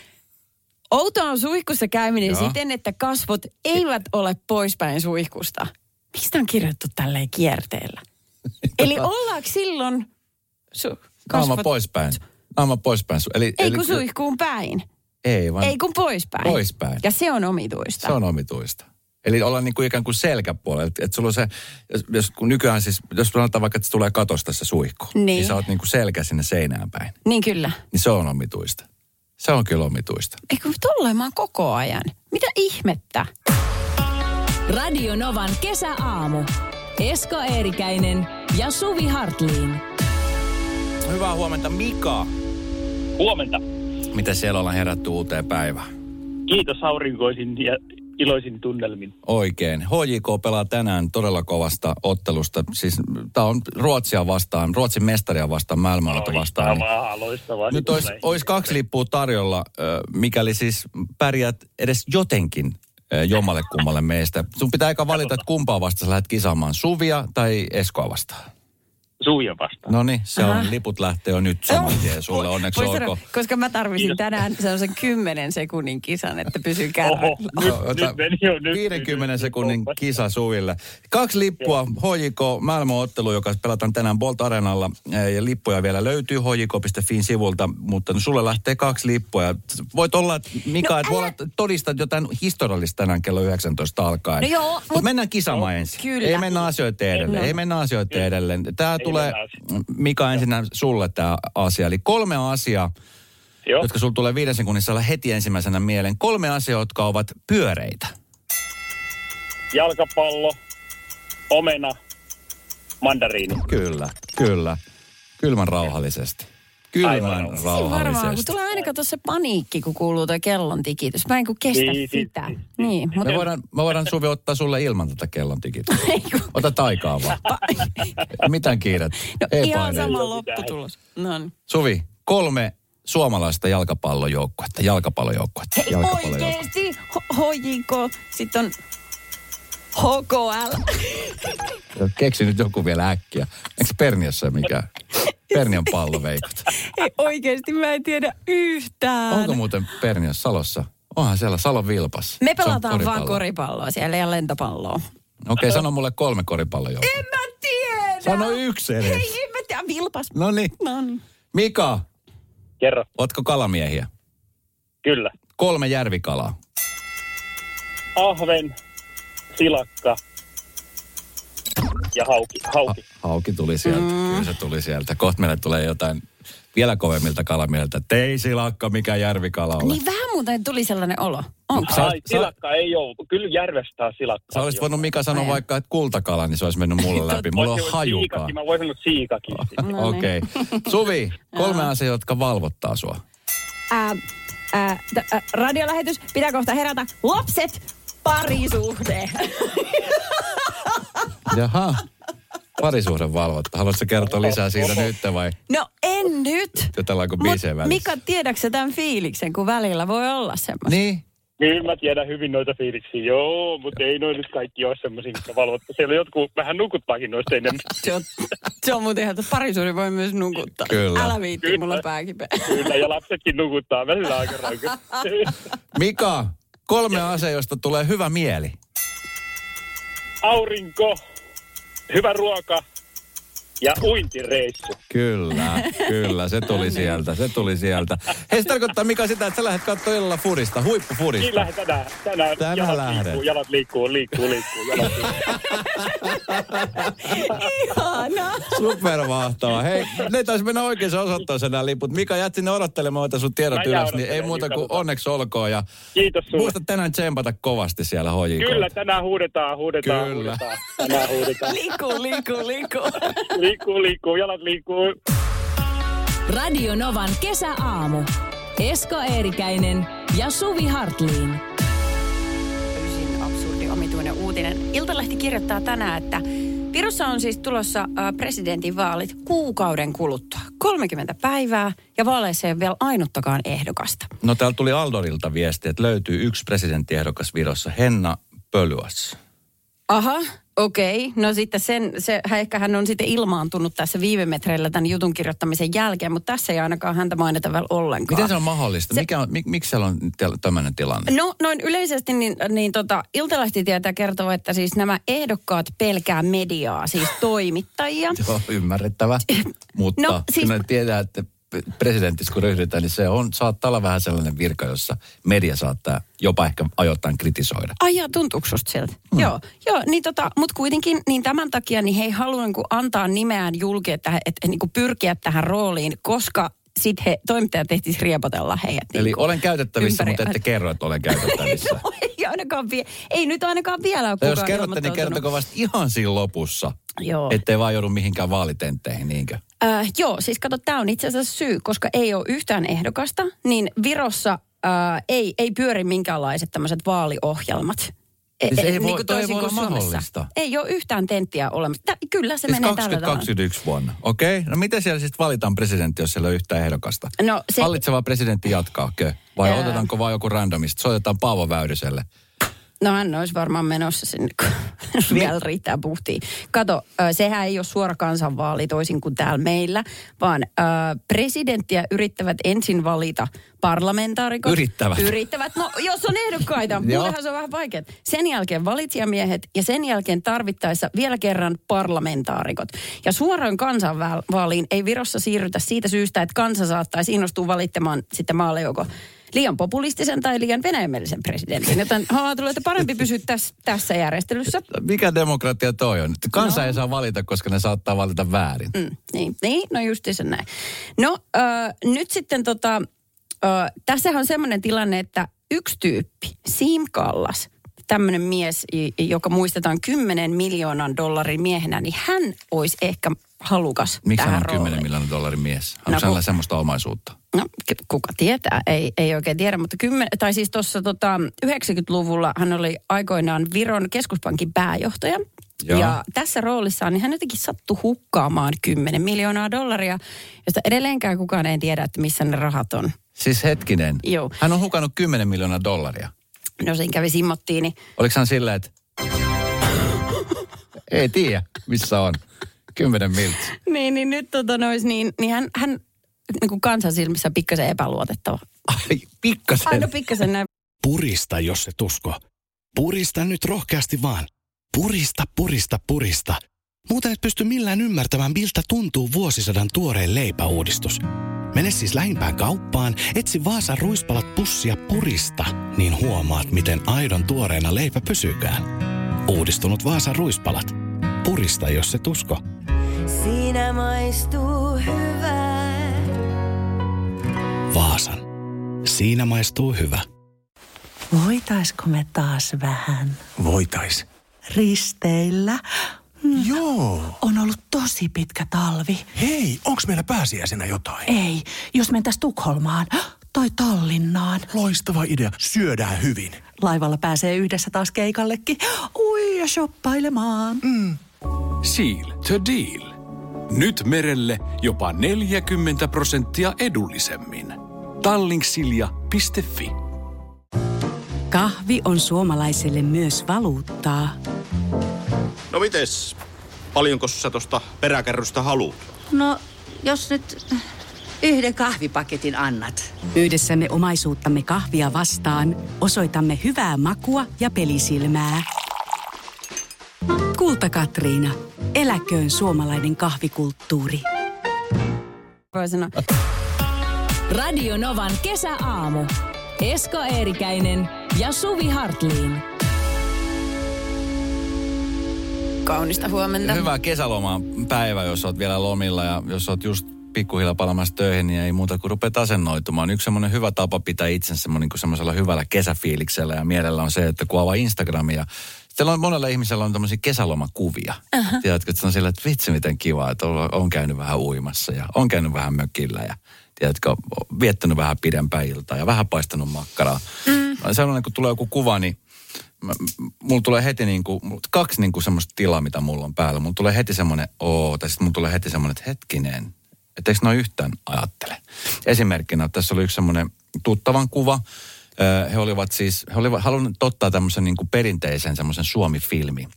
Outoa on suihkussa käyminen Joo. siten, että kasvot eivät ole poispäin suihkusta. Mistä on kirjoittu tälleen kierteellä? Eli ollaanko silloin su- Naama poispäin. Naama poispäin. Eli, Ei eli, kun suihkuun päin. Ei, vaan Ei kun poispäin. Poispäin. Ja se on omituista. Se on omituista. Eli olla niin kuin ikään kuin selkäpuolella. Että et sulla on se, jos, jos kun nykyään siis, jos sanotaan vaikka, että se tulee katosta se suihku, niin, Niin. niin sä oot niin kuin selkä sinne seinään päin. Niin kyllä. Niin se on omituista. Se on kyllä omituista. Eikö tolleen mä oon koko ajan? Mitä ihmettä? Radio Novan kesäaamu. Esko Eerikäinen ja Suvi Hartliin. Hyvää huomenta Mika. Huomenta. Miten siellä ollaan herätty uuteen päivään? Kiitos aurinkoisin ja iloisin tunnelmin. Oikein. HJK pelaa tänään todella kovasta ottelusta. Siis tämä on Ruotsia vastaan, Ruotsin mestaria vastaan, Malmöötä vastaan. Loistavaa, loistavaa. Nyt olisi, olisi kaksi lippua tarjolla, mikäli siis pärjät edes jotenkin jommalle kummalle meistä. Sun pitää aika valita, että kumpaa vastaan sä lähdet kisaamaan, Suvia tai Eskoa vastaan. Suuja vastaan. No niin, se on, liput lähtee jo nyt saman tien sulle, onneksi Voisi sanoa, olkoon. koska mä tarvisin Kiitos. tänään sellaisen 10 sekunnin kisan, että pysyn Oho, kärryllä. nyt, Ota nyt meni jo. Nyt, 50 nyt- sekunnin nyt- kisa Suville. Kaksi lippua HJK Malmö-ottelu, joka pelataan tänään Bolt Arenalla. Ja lippuja vielä löytyy hjk.fin sivulta, mutta no sulle lähtee kaksi lippua. Ja Voit olla, että Mika, No että voi älä- todistat jotain historiallista tänään kello 19 alkaen. No joo, Mutta mut- mennään kisamaan ensin. Kyllä. Ei mennä asioita edelleen. No. Ei mennä asioita edelleen. Tämä tulee, asioita. Mika, ensinnä sulle tämä asia. Eli kolme asiaa, Joo, jotka sulla tulee viiden sekunnin sisällä heti ensimmäisenä mieleen. Kolme asiaa, jotka ovat pyöreitä. jalkapallo, omena, mandariini. Kyllä, kyllä. Kylmän rauhallisesti. Kylmän Aivan. Siinä varmaan, kun rauhallisesti. tulee aina kato se paniikki, kun kuuluu tuo kellon tikitys. Mä en kun kestä Niin, sitä. niin, Niin, mutta Me voidaan, me voidaan Suvi ottaa sulle ilman tätä kellon tikitystä. Ota taikaa vaan. Mitään kiirettä. no, Ei ihan paineita. sama lopputulos. No niin. Suvi, kolme suomalaista jalkapallojoukkuetta. Jalkapallojoukkuetta. Hei jalkapallojoukkuetta. oikeesti, H- HJK, sitten on HKL. Keksi nyt joku vielä äkkiä. Eikö Perniassa mikään? Pernian palloveikot. Hei oikeesti, mä en tiedä yhtään. Onko muuten Perniassa Salossa? Onhan siellä Salon Vilpas. Me pelataan vaan koripallo. koripalloa siellä ja lentopalloa. Okei, sano mulle kolme koripallojoukkuetta. En mä tiedä. Sano yksi edes. Hei, en mä tiedä. Vilpas. No niin. No niin. Mika, Kerro. ootko kalamiehiä? Kyllä. Kolme järvikalaa. Ahven, silakka ja hauki. hauki. Ha- hauki tuli sieltä. Mm. Kyllä se tuli sieltä. Kohta meille tulee jotain vielä kovemmilta kalamieltä. Ei silakka, mikä järvikala ole. Niin vähän muuten tuli sellainen olo. Onko? Ai, silakka ei ole. Kyllä järvestä on silakka. Sä olisit voinut Mika sanoa Ai. vaikka, että kultakala, niin se olisi mennyt mulle läpi. Mulla on hajukaan. Mä voin sanoa siikakin. No niin. Okei. Okay. Suvi, kolme asiaa, jotka valvottaa sua. Ää, ää, t- ää, radiolähetys, pitää kohta herätä. Lapset, parisuhde. Jaha. Parisuhden valvotta. Haluatko kertoa lisää siitä nyt vai No en nyt. jutellaanko Mut biiseen välissä? Mika, tiedätkö tämän fiiliksen, kun välillä voi olla semmoista? Niin. Kyllä mä tiedän hyvin noita fiiliksiä, joo, mutta ei noin nyt kaikki ole semmoisia, mitkä valvotta. Siellä jotkut vähän nukuttaakin noista enemmän. Se on, se on muuten ihan, että parisuhde voi myös nukuttaa. Kyllä. Älä viitti, Kyllä. mulla on pääkipeä. Kyllä, ja lapsetkin nukuttaa välillä aika rankasti. Mika, kolme asiaa, josta tulee hyvä mieli. Aurinko, hyvä ruoka ja uintireissu. Kyllä, kyllä, se tuli sieltä, se tuli sieltä. Hei, se tarkoittaa Mika sitä, että sä lähdet katsoa illalla fudista, Niin huippufudista. lähden tänään. Tänään, Tänään jalat lähden. liikkuu, jalat liikkuu, liikkuu, liikkuu, jalat liikkuu. Ihana. Supermahtavaa. Hei, ne taisi mennä oikeaan osoitteeseen nämä liput. Mika, jät sinne odottelemaan, että sun tiedot Mä ylös, niin ei muuta niin kuin katsotaan. onneksi olkoon. Ja Kiitos sulle. muista tänään tsempata kovasti siellä HJK. Kyllä, tänään huudetaan, huudetaan, Kyllä. huudetaan. Tänään huudetaan. Liikkuu, liikkuu, liikkuu. Liikkuu, liikkuu, jalat liikkuu. Radio Novan kesäaamu. Esko Eerikäinen ja Suvi Hartliin. täysin absurdi omituinen uutinen. Iltalehti kirjoittaa tänään, että Virossa on siis tulossa äh, presidentinvaalit kuukauden kuluttua. 30 päivää ja vaaleissa ei ole vielä ainuttakaan ehdokasta. No täällä tuli Aldorilta viesti, että löytyy yksi presidenttiehdokas Virossa, Henna Pölyas. Aha, okei. Okay. No sitten sen, se, ehkä hän on sitten ilmaantunut tässä viime metreillä tämän jutun kirjoittamisen jälkeen, mutta tässä ei ainakaan häntä mainita vielä ollenkaan. Miten se on mahdollista? Se- Mikä on, mik, miksi siellä on tel- tämmöinen tilanne? No noin yleisesti niin, niin tota, Iltalehti tietää kertova, että siis nämä ehdokkaat pelkää mediaa, siis toimittajia. Joo, ymmärrettävä. Mutta No, no, siis- kyllä tiedää, että presidentiksi kun ryhdytään, niin se on, saattaa olla vähän sellainen virka, jossa media saattaa jopa ehkä ajoittain kritisoida. Ai jaa, tuntuuko susta sieltä? Hmm. Joo, joo niin tota, mutta kuitenkin niin tämän takia niin he ei halua niin antaa nimeään julki, että, että, että niin pyrkiä tähän rooliin, koska sitten he, toimittajat ehtis riepotella heidät. Eli niin olen käytettävissä, ympäri- mutta ette kerro, että olen käytettävissä. no, ei, ainakaan vie, ei nyt ainakaan vielä ole jos kerrotte, niin kertoko vasta ihan siinä lopussa. Joo. Ettei vaan joudu mihinkään vaalitentteihin, niinkö? Äh, joo, siis kato, tämä on itse asiassa syy, koska ei ole yhtään ehdokasta, niin Virossa äh, ei, ei pyöri minkäänlaiset tämmöiset vaaliohjelmat. E- Siis ei e- voi- niinku toi ei toisin voi kuin olla Suomessa. mahdollista. Ei ole yhtään tenttiä olemassa. Tä, kyllä se Siis menee tällä tavalla. 2021 vuonna. Okei. Okay. No miten siellä sitten valitaan presidentti, jos siellä ei ole yhtään ehdokasta? No se, Hallitseva presidentti jatkaakö? Vai Ää. otetaanko vaan joku randomista? Soitetaan Paavo Väyryselle. No hän olisi varmaan menossa sinne, kun vielä riittää puhtiin. Kato, sehän ei ole suora kansanvaali toisin kuin täällä meillä, vaan presidenttiä yrittävät ensin valita parlamentaarikot. Yrittävät. Yrittävät. No, jos on ehdokkaita, mullehan se on vähän vaikeaa. Sen jälkeen valitsijamiehet ja sen jälkeen tarvittaessa vielä kerran parlamentaarikot. Ja suoraan kansanvaaliin ei Virossa siirrytä siitä syystä, että kansa saattaisi innostua valittamaan sitten maalle joko liian populistisen tai liian venäjämielisen presidentin. Joten haluan että parempi pysyä tässä, tässä järjestelyssä. Mikä demokratia toi on? Kansa no. ei saa valita, koska ne saattaa valita väärin. Mm, niin, niin, no justiinsa näin. No äh, nyt sitten tota, äh, tässähän on semmoinen tilanne, että yksi tyyppi, Siim Kallas, tämmöinen mies, joka muistetaan 10 miljoonan dollarin miehenä, niin hän olisi ehkä halukas Miksi hän tähän on 10 rooliin. miljoonan dollarin mies? Onko No, hänellä kun- semmoista omaisuutta? No, kuka tietää, ei, ei oikein tiedä, mutta kymmen, tai siis tuossa tota, 90-luvulla hän oli aikoinaan Viron keskuspankin pääjohtaja. Joo. Ja tässä roolissaan niin hän jotenkin sattui hukkaamaan 10 miljoonaa dollaria, josta edelleenkään kukaan ei tiedä, että missä ne rahat on. Siis hetkinen. Joo. Hän on hukannut 10 miljoonaa dollaria. No siinä kävi simmottiin, niin Oliko hän silleen, että... Ei tiedä, missä on. 10 miltsiä. Niin, niin nyt tota nois, niin, niin hän, hän niin kuin kansan silmissä pikkasen epäluotettava. Ai, pikkasen. Aina pikkasen näin. Purista, jos et usko. Purista nyt rohkeasti vaan. Purista, purista, purista. Muuten et pysty millään ymmärtämään, miltä tuntuu vuosisadan tuoreen leipäuudistus. Mene siis lähimpään kauppaan, etsi Vaasan ruispalat pussia purista, niin huomaat, miten aidon tuoreena leipä pysykään. Uudistunut Vaasan ruispalat. Purista, jos et usko. Siinä maistuu hyvää. Vaasan. Siinä maistuu hyvä. Voitaisko me taas vähän Voitais. risteillä? Joo. On ollut tosi pitkä talvi. Hei, onks meillä pääsiäisenä jotain? Ei, jos mentäis Tukholmaan tai Tallinnaan. Loistava idea. Syödään hyvin. Laivalla pääsee yhdessä taas keikallekin. Ui ja shoppailemaan. Seal to deal. Nyt merelle jopa 40 prosenttia edullisemmin. Tallingsilja.fi Kahvi on suomalaiselle myös valuuttaa. No mites? Paljonko sä tosta peräkärrystä haluat? No, jos nyt yhden kahvipaketin annat. Yhdessämme omaisuuttamme kahvia vastaan osoitamme hyvää makua ja pelisilmää. Kulta Katriina. Eläköön suomalainen kahvikulttuuri. Radio Novan kesäaamu. Esko Eerikäinen ja Suvi Hartliin. kaunista huomenta. Hyvää kesälomaa päivä, jos oot vielä lomilla ja jos oot just pikkuhiljaa palamassa töihin, niin ei muuta kuin rupeat asennoitumaan. Yksi semmoinen hyvä tapa pitää itsensä semmoinen niin semmoisella hyvällä kesäfiiliksellä ja mielellä on se, että kun avaa Instagramia, siellä on monella ihmisellä on tämmöisiä kesälomakuvia. Uh-huh. Tiedätkö, että se on sillä, että vitsi miten kiva, että on, käynyt vähän uimassa ja on käynyt vähän mökillä ja tiedätkö, on viettänyt vähän pidempää iltaa ja vähän paistanut makkaraa. Mm. Sellainen, kun tulee joku kuva, niin mulla tulee heti niin kuin, kaksi niin kuin semmoista tilaa, mitä mulla on päällä. Mulla tulee heti semmoinen, oo, tai sitten mulla tulee heti semmoinen, että hetkinen, että eikö noin yhtään ajattele. Esimerkkinä, tässä oli yksi semmoinen tuttavan kuva. He olivat siis, he olivat halunneet ottaa tämmöisen niin kuin perinteisen semmoisen Suomi-filmi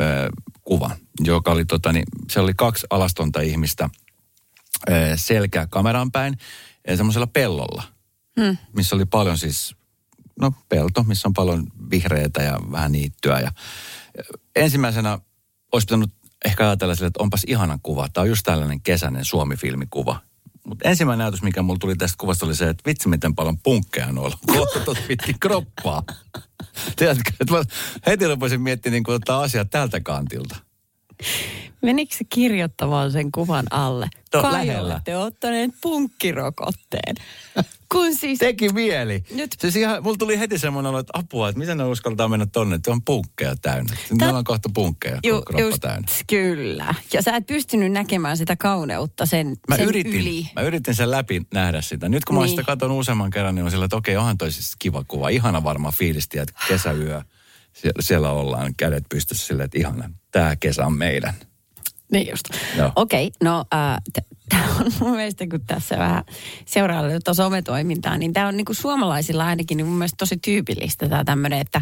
ö, kuvan, joka oli tota, niin, se oli kaksi alastonta ihmistä selkää kameraan päin ja semmoisella pellolla, hmm. missä oli paljon siis no pelto, missä on paljon vihreitä ja vähän niittyä. Ja ensimmäisenä olisi pitänyt ehkä ajatella sille, että onpas ihana kuva. Tämä on just tällainen kesäinen Suomi-filmikuva. Mutta ensimmäinen ajatus, mikä mulla tuli tästä kuvasta, oli se, että vitsi miten paljon punkkeja on ollut. Kohta pitkin kroppaa. Tiedätkö, että mä heti rupesin miettimään niin kuin ottaa asiat tältä kantilta. Menikö se kirjoittamaan sen kuvan alle? No, Kai lähellä. olette ottaneet punkkirokotteen. Kun siis... Teki mieli. Nyt- Siis ihan, mulla tuli heti semmoinen olo, että apua, että miten ne uskaltaa mennä tonne, että on punkkeja täynnä. Meillä on kohta punkkeja, Ju, just, täynnä. kyllä. Ja sä et pystynyt näkemään sitä kauneutta sen, Mä sen yritin, yli. mä yritin sen läpi nähdä sitä. Nyt kun mä Niin. niin. sitä katon useamman kerran, niin on sillä, että okei, onhan toi siis kiva kuva. Ihana varmaan fiilisti, että kesäyö. Sie- siellä ollaan kädet pystyssä silleen, että ihana, tämä kesä on meidän. Niin just. Joo. Okei, okay, no äh, tämä on mun mielestä, kun tässä vähän seuraa tuota sometoimintaa, niin tämä on niinku suomalaisilla ainakin niin mun mielestä tosi tyypillistä tämä tämmöinen, että,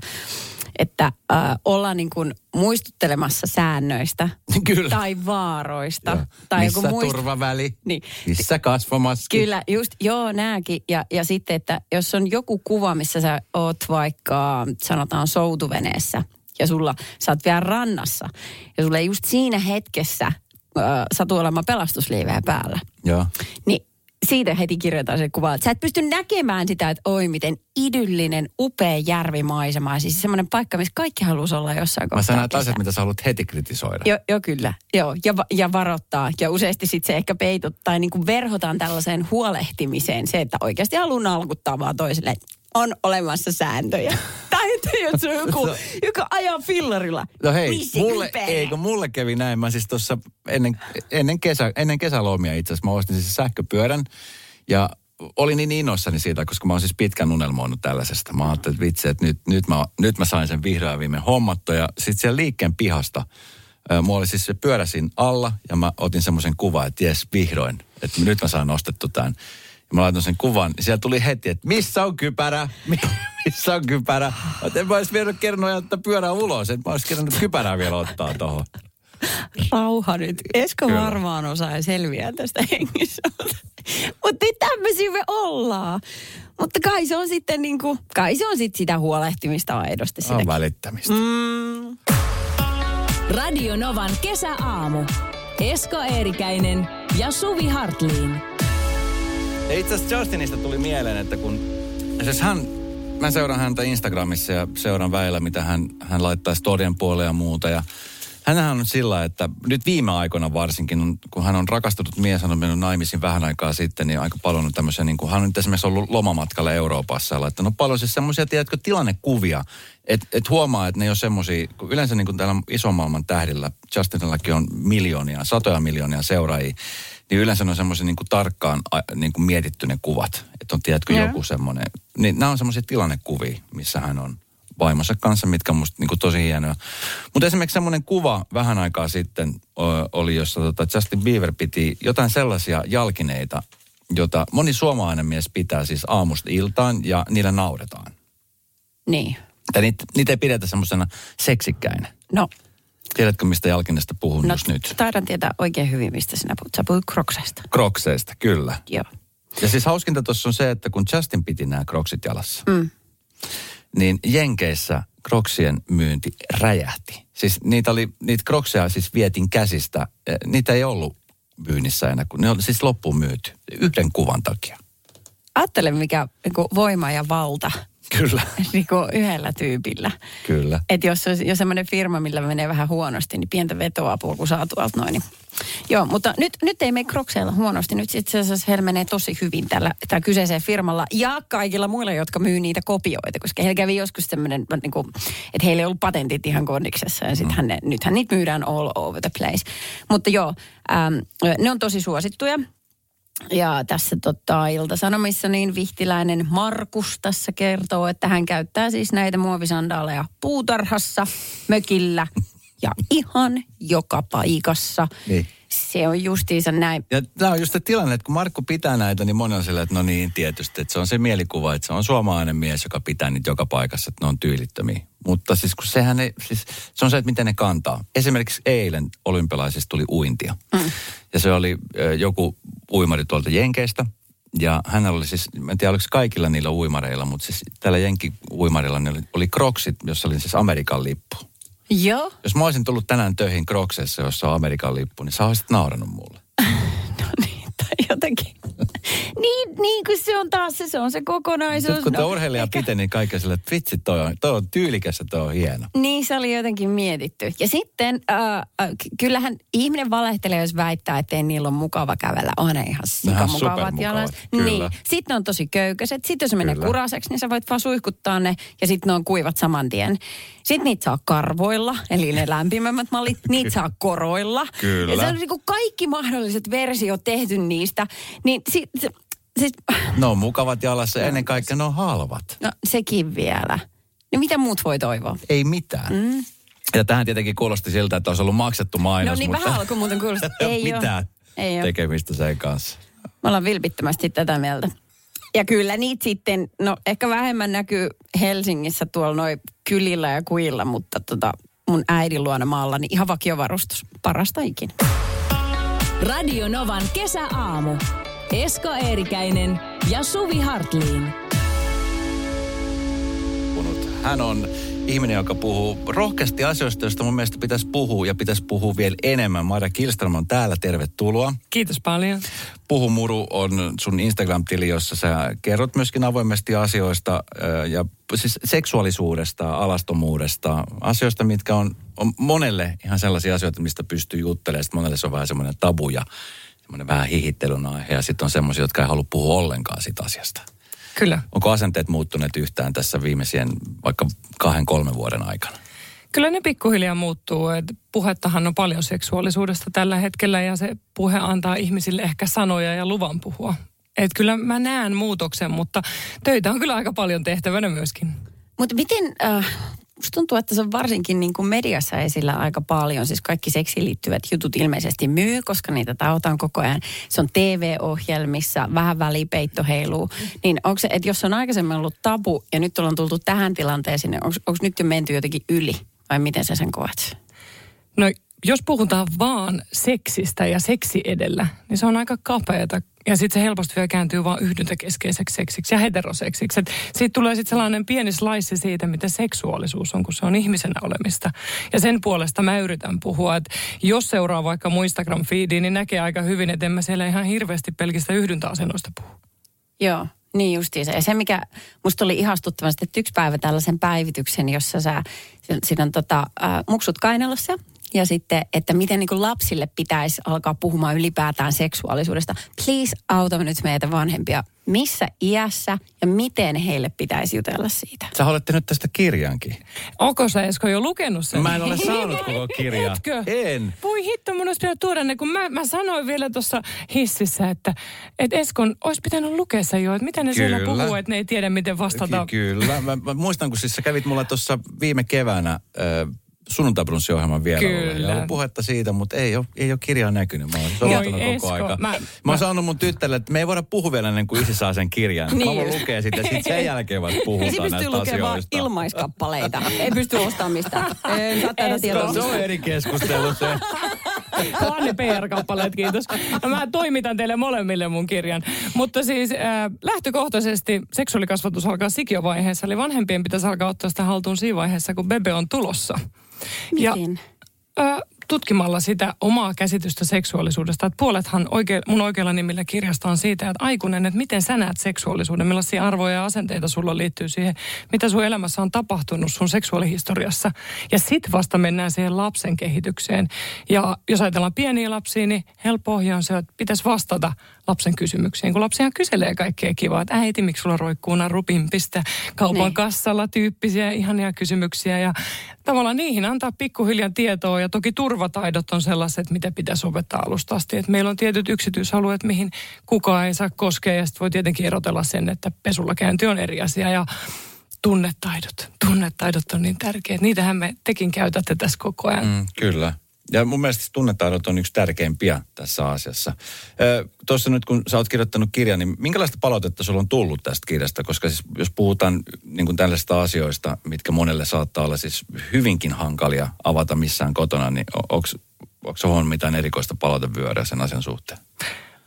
että äh, ollaan niin kuin muistuttelemassa säännöistä Kyllä. tai vaaroista. Joo. Tai Missä joku muist- turvaväli? Niin. Missä kasvamaski? Kyllä, just, joo, nääkin. Ja, ja sitten, että jos on joku kuva, missä sä oot vaikka, sanotaan soutuveneessä, ja sulla, sä oot vielä rannassa, ja sulla ei just siinä hetkessä äh, olemaan pelastusliiveä päällä, Joo. niin siitä heti kirjoitetaan se kuva, että sä et pysty näkemään sitä, että oi miten idyllinen, upea järvimaisema. Siis semmoinen paikka, missä kaikki haluaisi olla jossain Mä kohtaa. sanon näitä kesää. asiat, mitä sä haluat heti kritisoida. Joo, jo, kyllä. Joo, ja, ja varoittaa. Ja useasti sitten se ehkä peitot tai niin kuin verhotaan tällaiseen huolehtimiseen. Se, että oikeasti haluaa nalkuttaa vaan toiselle, että on olemassa sääntöjä. Tai että jos on joku, joka ajaa fillarilla. No hei, Missä mulle, kypärä? eikö mulle kävi näin. Mä siis tuossa ennen, ennen, kesä, ennen kesälomia itse asiassa mä ostin siis sähköpyörän. Ja olin niin innoissani siitä, koska mä oon siis pitkän unelmoinut tällaisesta. Mä ajattelin, että vitsi, että nyt, nyt, mä, nyt mä sain sen vihdoin viimein hommattua. Ja sitten siellä liikkeen pihasta, mulla oli siis se pyöräsin alla ja mä otin semmoisen kuvan, että jes, vihdoin, että nyt mä saan nostettu tämän. Ja mä laitoin sen kuvan, niin siellä tuli heti, että missä on kypärä? Mi- missä on kypärä? Mä en mä olisi vielä kerran ajattaa pyörää ulos, että mä olisi kerran kypärää vielä ottaa tuohon. Rauha nyt. Esko Kyllä. varmaan osaa ja selviää tästä hengissä. Mutta niin tämmöisiä me ollaan. Mutta kai se on sitten niinku, kai se on sitten sitä huolehtimista aidosti On sitäkin. välittämistä. Mm. Radio Novan kesäaamu. Esko Eerikäinen ja Suvi Hartliin. Ja itse asiassa Justinista tuli mieleen, että kun... Siis hän, mä seuraan häntä Instagramissa ja seuraan väillä, mitä hän, hän laittaa storien puolelle ja muuta. Ja hänhän on sillä, että nyt viime aikoina varsinkin, kun hän on rakastunut mies, hän on mennyt naimisiin vähän aikaa sitten, niin aika paljon on tämmöisiä, niin kuin, hän on nyt esimerkiksi ollut lomamatkalla Euroopassa ja laittanut paljon siis semmoisia, tiedätkö, tilannekuvia, että et huomaa, että ne ei ole semmoisia, kun yleensä niin kuin täällä ison maailman tähdillä, Justinillakin on miljoonia, satoja miljoonia seuraajia, niin yleensä on semmoisia niin tarkkaan niin kuin mietitty ne kuvat. Että on, tiedätkö, Joo. joku semmoinen. Niin nämä on semmoisia tilannekuvia, missä hän on vaimonsa kanssa, mitkä on musta niin kuin tosi hienoja. Mutta esimerkiksi semmoinen kuva vähän aikaa sitten oli, jossa tota Justin Bieber piti jotain sellaisia jalkineita, jota moni suomalainen mies pitää siis aamusta iltaan ja niillä nauretaan. Niin. Ja niitä, niitä ei pidetä semmoisena seksikkäinä. No, Tiedätkö, mistä jalkineesta puhun no just nyt? taidan tietää oikein hyvin, mistä sinä puhut. Sä puhut krokseista. Krokseista, kyllä. Joo. Ja siis hauskinta tuossa on se, että kun Justin piti nämä kroksit jalassa, Mm. niin Jenkeissä kroksien myynti räjähti. Siis niitä, oli, niitä krokseja siis vietin käsistä. Eh, Niitä ei ollut myynnissä enää, kun ne oli siis loppuun myyty yhden kuvan takia. Ajattele, mikä niinku, voima ja valta Kyllä, niinku, yhdellä tyypillä. kyllä. Että jos jos semmoinen firma, millä menee vähän huonosti, niin pientä vetoapua, kun saa tuolta noin. Niin. Joo, mutta nyt, nyt ei mene krokseilla huonosti. Nyt itse asiassa heillä menee tosi hyvin tällä, tällä kyseisellä firmalla ja kaikilla muilla, jotka myy niitä kopioita. Koska heillä kävi joskus semmoinen, niin kuin, että heillä ei ollut patentit ihan kondiksessa. Ja sittenhän ne, nythän niitä myydään all over the place. Mutta joo, ähm, ne on tosi suosittuja. Ja tässä tota, Ilta-Sanomissa niin vihtiläinen Markus tässä kertoo, että hän käyttää siis näitä muovisandaaleja puutarhassa, mökillä ja ihan joka paikassa. Niin. Se on justiinsa näin. Ja tämä on just se tilanne, että kun Markku pitää näitä, niin moni on sillä, että no niin, tietysti, että se on se mielikuva, että se on suomalainen mies, joka pitää niitä joka paikassa, että ne on tyylittömiä. Mutta siis kun sehän ei, siis se on se, että miten ne kantaa. Esimerkiksi eilen olympialaisista tuli uintia. Mm. Ja se oli joku uimari tuolta Jenkeistä. Ja hänellä oli siis, en tiedä oliko kaikilla niillä uimareilla, mutta siis tällä Jenki-uimarilla oli, oli kroksit, jossa oli siis Amerikan lippu. Joo. Jos mä olisin tullut tänään töihin Kroksessa, jossa on Amerikan lippu, niin sä olisit nauranut mulle. Niin, jotenkin. niin, niin kuin se on taas se, se on se kokonaisuus. Sitten kun tuo No, urheilija ehkä- pitää, niin kaikki on sille, että vitsi, toi on, toi on tyylikäs ja toi on hieno. Niin se oli jotenkin mietitty. Ja sitten äh, äh, ky- kyllähän ihminen valehtelee, jos väittää, että ei niillä ole mukava kävellä. On ne ihan sikamukavat jalat. Niin. Sitten ne on tosi köykäiset. Sitten jos se menee kuraseksi, niin sä voit vaan suihkuttaa ne ja sitten ne on kuivat saman tien. Sitten niitä saa karvoilla, eli ne lämpimämmät mallit. Niitä saa koroilla. Kyllä. Ja se on niin kuin kaikki mahdolliset versiot tehty niistä. Niin sit, siis, Ne on mukavat jalassa ja ennen kaikkea ne on halvat. no sekin vielä. No mitä muut voi toivoa? Ei mitään. Mm. Ja tähän tietenkin kuulosti siltä, että olisi ollut maksettu mainos, No niin, mutta vähän alkoi muuten kuulostaa. Ei mitään Ei tekemistä sen kanssa. Me ollaan vilpittömästi tätä mieltä. Ja kyllä niitä sitten, no ehkä vähemmän näkyy Helsingissä tuolla noin kylillä ja kuilla, mutta tota, mun äidin luona maalla, niin ihan vakiovarustus. Parasta ikinä. Radio Novan kesäaamu. Esko Eerikäinen ja Suvi Hartliin. Hän on ihminen, joka puhuu rohkeasti asioista, joista mun mielestä pitäisi puhua ja pitäisi puhua vielä enemmän. Maria Kilström on täällä, tervetuloa. Kiitos paljon. Puhu Muru on sun Instagram-tili, jossa sä kerrot myöskin avoimesti asioista ja siis seksuaalisuudesta, alastomuudesta, asioista, mitkä on, on monelle ihan sellaisia asioita, mistä pystyy juttelemaan. Sitten monelle se on vähän semmoinen tabu ja semmoinen vähän hihittelyn aihe ja sitten on semmoisia, jotka ei halua puhua ollenkaan siitä asiasta. Kyllä. Onko asenteet muuttuneet yhtään tässä viimeisien vaikka kahden, kolmen vuoden aikana? Kyllä ne pikkuhiljaa muuttuu. Et puhettahan on paljon seksuaalisuudesta tällä hetkellä ja se puhe antaa ihmisille ehkä sanoja ja luvan puhua. Et kyllä mä näen muutoksen, mutta töitä on kyllä aika paljon tehtävänä myöskin. Mutta miten, äh, musta tuntuu, että se on varsinkin niin kuin mediassa esillä aika paljon. Siis kaikki seksiin liittyvät jutut ilmeisesti myy, koska niitä tautaan koko ajan. Se on TV-ohjelmissa, vähän välipeitto heiluu. Niin onko se, että jos on aikaisemmin ollut tabu ja nyt ollaan tultu tähän tilanteeseen, niin onko nyt jo menty jotenkin yli? Vai miten sä sen koet? No jos puhutaan vaan seksistä ja seksi edellä, niin se on aika kapeata. Ja sitten se helposti vielä kääntyy vaan yhdyntäkeskeiseksi seksiksi ja heteroseksiksi. Et siitä tulee sitten sellainen pieni slice siitä, mitä seksuaalisuus on, kun se on ihmisenä olemista. Ja sen puolesta mä yritän puhua, että jos seuraa vaikka mun Instagram-feediä, niin näkee aika hyvin, että en mä siellä ihan hirveästi pelkistä yhdyntäasennoista puhu. Joo. Niin justiinsa. Ja se, mikä musta oli ihastuttavasti, että yksi päivä tällaisen päivityksen, jossa sä, siinä on tota, äh, muksut kainalossa ja sitten, että miten niin kuin lapsille pitäisi alkaa puhumaan ylipäätään seksuaalisuudesta. Please auta nyt meitä vanhempia. Missä iässä ja miten heille pitäisi jutella siitä? Sä olette nyt tästä kirjankin. Onko sä Esko jo lukenut sen? Mä en ole saanut koko kirjaa. Etkö? En. Voi hitto, mun olisi pitänyt tuoda ne, kun mä, mä sanoin vielä tuossa hississä, että, että Eskon olisi pitänyt lukea se jo, että mitä ne siellä Kyllä. puhuu, että ne ei tiedä miten vastata. Ky- Kyllä. Mä, mä muistan, kun siis sä kävit mulla tuossa viime keväänä äh, sunnuntaibrunssiohjelman vierailulla. Kyllä. Ja oli puhetta siitä, mutta ei ole, ei ole kirjaa näkynyt. Mä oon odottanut koko Esko, aika. mä- Mä, mä, mä- oon sanonut mun tyttärelle, että me ei voida puhua vielä ennen kuin isi saa sen kirjan. Niin mä voin lukea sitä, sitten sen jälkeen vasta Ei se puhutaan pystyy näistä lukemaan asioista. ilmaiskappaleita. Ei pysty ostamaan mistään. Ei tietoa. Se on eri keskustelu se. Vaan ne PR-kappaleet, kiitos. No mä toimitan teille molemmille mun kirjan. Mutta siis äh, lähtökohtaisesti seksuaalikasvatus alkaa sikiövaiheessa, eli vanhempien pitäisi alkaa ottaa sitä haltuun siinä vaiheessa, kun bebe on tulossa. Miten? Ja, äh, tutkimalla sitä omaa käsitystä seksuaalisuudesta. Että puolethan oike, mun oikealla nimillä kirjasta on siitä, että aikuinen, että miten sä näet seksuaalisuuden, millaisia arvoja ja asenteita sulla liittyy siihen, mitä sun elämässä on tapahtunut sun seksuaalihistoriassa. Ja sit vasta mennään siihen lapsen kehitykseen. Ja jos ajatellaan pieniä lapsia, niin helppo ohje on se, että pitäisi vastata lapsen kysymyksiin. Kun lapsihan kyselee kaikkea kivaa, että äiti, miksi sulla roikkuu naru pimpistä kaupan Niin. kassalla tyyppisiä ihania kysymyksiä. Ja tavallaan niihin antaa pikkuhiljaa tietoa ja toki turvataidot on sellaiset, mitä pitäisi opettaa alusta asti. Et meillä on tietyt yksityisalueet, mihin kukaan ei saa koskea ja sitten voi tietenkin erotella sen, että pesulla käynti on eri asia ja tunnetaidot. Tunnetaidot on niin tärkeät. Niitähän me tekin käytätte tässä koko ajan. Mm, kyllä. Ja mun mielestä tunnetaidot on yksi tärkeimpiä tässä asiassa. Tuossa nyt kun sä oot kirjoittanut kirjan, niin minkälaista palautetta sulla on tullut tästä kirjasta? Koska siis jos puhutaan niin kuin tällaisista asioista, mitkä monelle saattaa olla siis hyvinkin hankalia avata missään kotona, niin onko onko mitään erikoista palautevyöryä sen asian suhteen?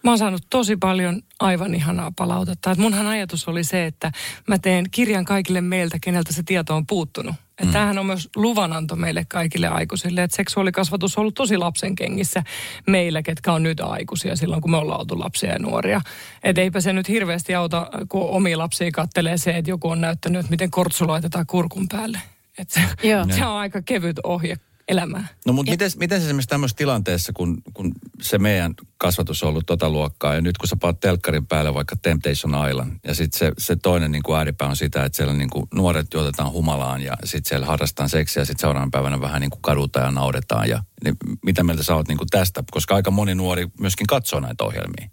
Mä oon saanut tosi paljon aivan ihanaa palautetta. Et munhan ajatus oli se, että mä teen kirjan kaikille meiltä, keneltä se tieto on puuttunut. Et Tämähän on myös luvananto meille kaikille aikuisille, että seksuaalikasvatus on ollut tosi lapsen kengissä meillä, ketkä on nyt aikuisia silloin, kun me ollaan oltu lapsia ja nuoria. Et eipä se nyt hirveästi auta, kun omia lapsia kattelee se, että joku on näyttänyt, että miten kortsu laitetaan kurkun päälle. Et se, Joo. se on aika kevyt ohje elämään. No mutta miten, miten se esimerkiksi tämmöisessä tilanteessa, kun, kun se meidän kasvatus on ollut tota luokkaa ja nyt kun sä paat telkkarin päälle vaikka Temptation Island ja sitten se, se toinen niin kuin ääripää on sitä, että siellä niin kuin nuoret juotetaan humalaan ja sitten siellä harrastetaan seksiä ja sitten seuraavana päivänä vähän niin kuin kadutaan ja naudetaan ja niin mitä mieltä sä oot niin kuin tästä, koska aika moni nuori myöskin katsoo näitä ohjelmia.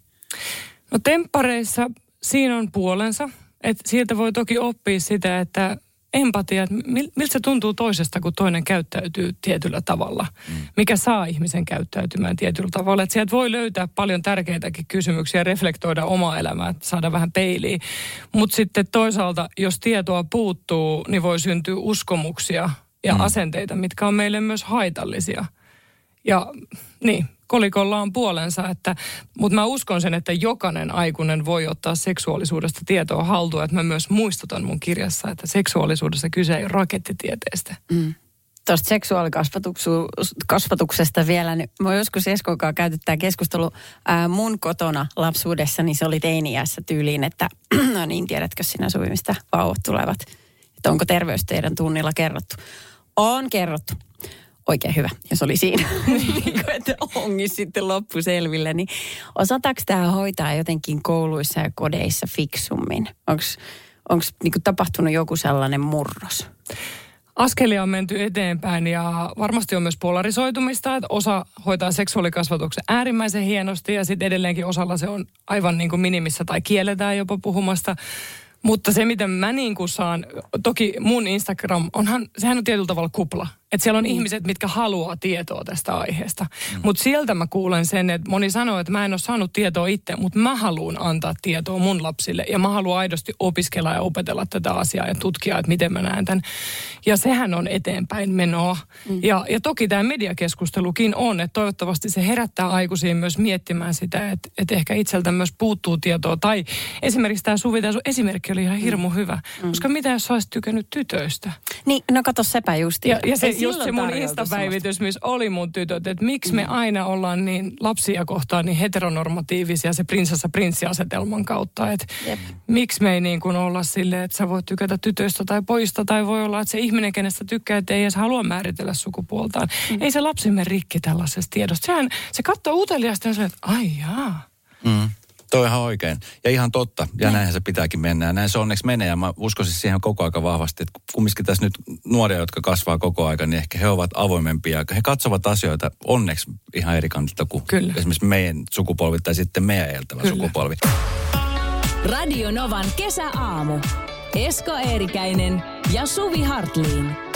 No temppareissa siinä on puolensa. Että sieltä voi toki oppia sitä, että empatia, että mil- miltä se tuntuu toisesta, kun toinen käyttäytyy tietyllä tavalla. Mm. Mikä saa ihmisen käyttäytymään tietyllä tavalla. Että sieltä voi löytää paljon tärkeitäkin kysymyksiä ja reflektoida omaa elämää, saada vähän peiliä. Mutta sitten toisaalta, jos tietoa puuttuu, niin voi syntyä uskomuksia ja mm. asenteita, mitkä on meille myös haitallisia. Ja niin, kolikolla on puolensa, että, mutta mä uskon sen, että jokainen aikuinen voi ottaa seksuaalisuudesta tietoa haltuun. Että mä myös muistutan mun kirjassa, että seksuaalisuudessa kyse ei ole rakettitieteestä. Mm. Tuosta seksuaalikasvatuksesta vielä, niin mä joskus Eskon kanssa käyty tämä keskustelu ää, mun kotona lapsuudessa, niin se oli teiniässä tyyliin, että no niin, tiedätkö sinä Suvi, mistä vauvat tulevat? Että onko terveys teidän tunnilla kerrottu? On kerrottu. Oikein hyvä, jos oli siinä. niin kuin, että ongi sitten loppuselville. Niin osataanko tämä hoitaa jotenkin kouluissa ja kodeissa fiksummin? Onko niinku tapahtunut joku sellainen murros? Askelia on menty eteenpäin ja varmasti on myös polarisoitumista, että osa hoitaa seksuaalikasvatuksen äärimmäisen hienosti ja sitten edelleenkin osalla se on aivan niin kuin minimissä tai kielletään jopa puhumasta. Mutta se, miten mä niin kuin saan, toki mun Instagram, onhan, sehän on tietyllä tavalla kupla. Että siellä on mm. ihmiset, mitkä haluaa tietoa tästä aiheesta. Mm. Mutta sieltä mä kuulen sen, että moni sanoo, että mä en ole saanut tietoa itse, mutta mä haluan antaa tietoa mun lapsille. Ja mä haluan aidosti opiskella ja opetella tätä asiaa ja tutkia, että miten mä näen tämän. Ja sehän on eteenpäin menoa. Mm. Ja, ja toki tämä mediakeskustelukin on, että toivottavasti se herättää aikuisia myös miettimään sitä, että, että ehkä itseltä myös puuttuu tietoa. Tai esimerkiksi tämä Suvi, tämä sun esimerkki oli ihan hirmu mm. hyvä. Mm. Koska mitä jos sä olisit tykännyt tytöistä? Niin, no kato sepä justi. Ja, ja se, just se mun instapäivitys, missä oli mun tytöt, että miksi mm. me aina ollaan niin lapsia kohtaan niin heteronormatiivisia se prinsessa prinssiasetelman kautta. Että miksi me ei niin kuin olla silleen, että sä voit tykätä tytöistä tai poista tai voi olla, että se ihminen, kenestä tykkää, että ei edes halua määritellä sukupuoltaan. Mm. Ei se lapsi mene rikki tällaisesta tiedosta. Sehän, se katsoo uteliaasti ja sanoo, että ai jaa. Mm. Toi on ihan oikein. Ja ihan totta. Ja mm. näinhän se pitääkin mennä. Ja näin se onneksi menee. Ja mä uskoisin siihen koko aika vahvasti. Että kumminkin tässä nyt nuoria, jotka kasvaa koko aika, niin ehkä he ovat avoimempia. He katsovat asioita onneksi ihan eri kantilta kuin Kyllä. esimerkiksi meidän sukupolvi tai sitten meidän edeltävä Kyllä. sukupolvi. Radio Novan kesäaamu. Esko Eerikäinen ja Suvi Hartliin.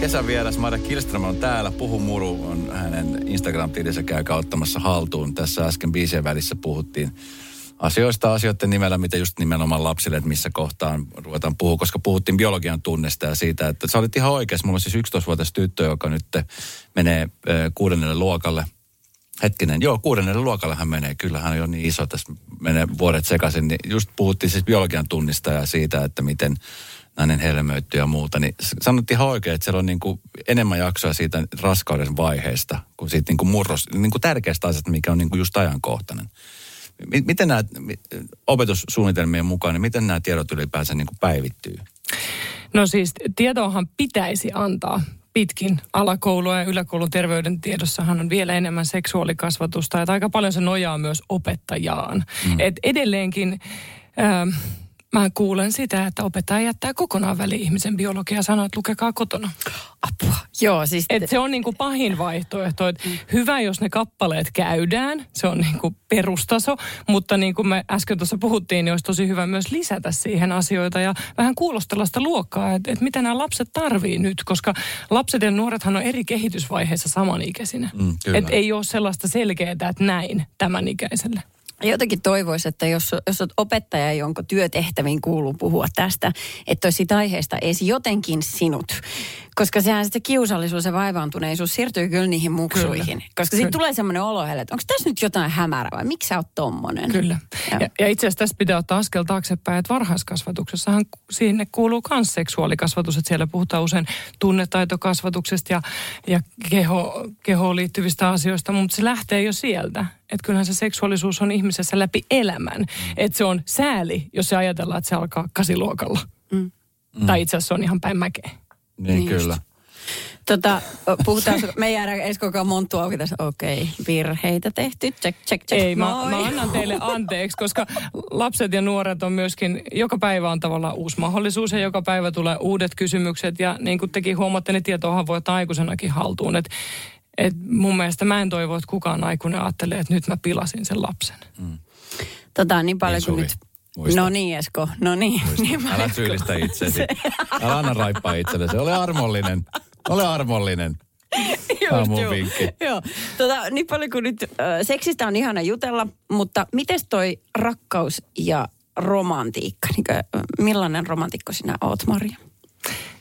Kesän vieras Marja Kilström on täällä. Puhu Muru on hänen Instagram-tilissä käy kauttamassa haltuun. Tässä äsken biisien välissä puhuttiin asioista asioiden nimellä, mitä just nimenomaan lapsille, että missä kohtaan ruvetaan puhua, koska puhuttiin biologian tunnesta ja siitä, että sä olit ihan oikeassa. Mulla on siis 11-vuotias tyttö, joka nyt menee kuudennelle luokalle. Hetkinen, joo, kuudennelle luokalle hän menee. Kyllä hän on jo niin iso, tässä menee vuodet sekaisin. Niin just puhuttiin siis biologian tunnista ja siitä, että miten nainen helmöitty ja muuta, niin sanottiin ihan oikein, että siellä on niin kuin enemmän jaksoa siitä raskauden vaiheesta kuin siitä niin kuin murros, niin kuin tärkeästä asiasta, mikä on niin kuin just ajankohtainen. Miten nämä opetussuunnitelmien mukaan, niin miten nämä tiedot ylipäänsä niin kuin päivittyy? No siis tietoahan pitäisi antaa pitkin alakoulua ja yläkoulun terveydentiedossahan on vielä enemmän seksuaalikasvatusta. Että aika paljon se nojaa myös opettajaan. Mm. Et edelleenkin... Ähm, Mä kuulen sitä, että opettaja jättää kokonaan väliin ihmisen biologia ja sanoo, että lukekaa kotona. Apua. Joo, siis... Et se on niin kuin pahin vaihtoehto. Että mm. Hyvä, jos ne kappaleet käydään. Se on niin kuin perustaso. Mutta niin kuin me äsken tuossa puhuttiin, niin olisi tosi hyvä myös lisätä siihen asioita ja vähän kuulostella sitä luokkaa, että, että mitä nämä lapset tarvii nyt. Koska lapset ja nuorethan on eri kehitysvaiheissa samanikäisinä. Mm, että ei ole sellaista selkeää, että näin tämän ikäiselle. Jotenkin toivoisi, että jos, jos olet opettaja, jonka työtehtäviin kuuluu puhua tästä, että olisi aiheesta edes jotenkin sinut. Koska sehän sitten kiusallisuus ja vaivaantuneisuus siirtyy kyllä niihin muksuihin. Kyllä. Koska siitä tulee semmoinen olo, että onko tässä nyt jotain hämärää vai miksi sä oot tommonen? Kyllä. Ja, ja itse asiassa tässä pitää ottaa askel taaksepäin, että varhaiskasvatuksessahan sinne kuuluu myös seksuaalikasvatus. Että siellä puhutaan usein tunnetaitokasvatuksesta ja, ja keho, kehoon liittyvistä asioista, mutta se lähtee jo sieltä. Että kyllähän se seksuaalisuus on ihmisessä läpi elämän. Mm. Että se on sääli, jos se ajatellaan, että se alkaa kasiluokalla. Mm. Mm. Tai itse asiassa se on ihan päin mäkeä. Niin, niin kyllä. Just. Tota, puhutaan, me ei jäädä Eskokaan monttu auki tässä. Okei, okay, virheitä tehty, check, check, check. Ei, mä, mä annan teille anteeksi, koska lapset ja nuoret on myöskin, joka päivä on tavallaan uusi mahdollisuus ja joka päivä tulee uudet kysymykset. Ja niin kuin tekin huomaatte, niin tietoahan voi ottaa aikuisenakin haltuun. Et, et mun mielestä mä en toivo, että kukaan aikuinen ajattelee, että nyt mä pilasin sen lapsen. Mm. Tota, niin paljon kuin nyt Muista. No niin, Esko. No niin. niin Älä syyllistä itsesi. Älä anna raippaa itsellesi. Ole armollinen. Ole armollinen. Just, joo. vinkki. Joo. Tota, niin paljon kuin nyt äh, seksistä on ihana jutella, mutta miten toi rakkaus ja romantiikka? Niin kuin, millainen romantikko sinä oot, Maria?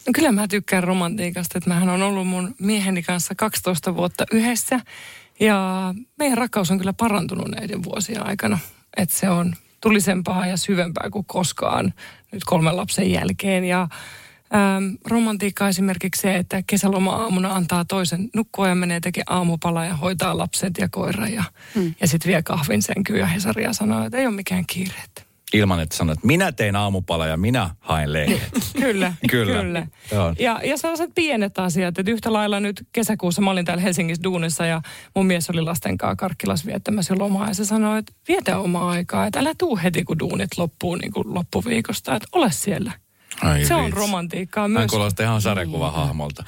No kyllä mä tykkään romantiikasta, että mähän on ollut mun mieheni kanssa 12 vuotta yhdessä. Ja meidän rakkaus on kyllä parantunut näiden vuosien aikana. Että se on tulisempaa ja syvempää kuin koskaan nyt kolmen lapsen jälkeen. Ja Ähm, romantiikka esimerkiksi se, että kesäloma-aamuna antaa toisen nukkua ja menee tekemään aamupala ja hoitaa lapset ja koira ja, hmm. ja sitten vie kahvin sänkyyn ja Hesaria sanoo, että ei ole mikään kiire. Ilman, että sanot, että minä tein aamupala ja minä haen lehdet. Kyllä, Kyllä. kyllä. Joo. Ja, ja sellaiset pienet asiat, että yhtä lailla nyt kesäkuussa mä olin täällä Helsingissä duunissa ja mun mies oli lasten kanssa Karkkilas viettämässä lomaa ja se sanoi, että vietä omaa aikaa, että älä tuu heti kun duunit loppuu niin kuin loppuviikosta, että ole siellä. Ai se on romantiikkaa Hän myös. kuulostaa ihan sarjakuvahahmolta.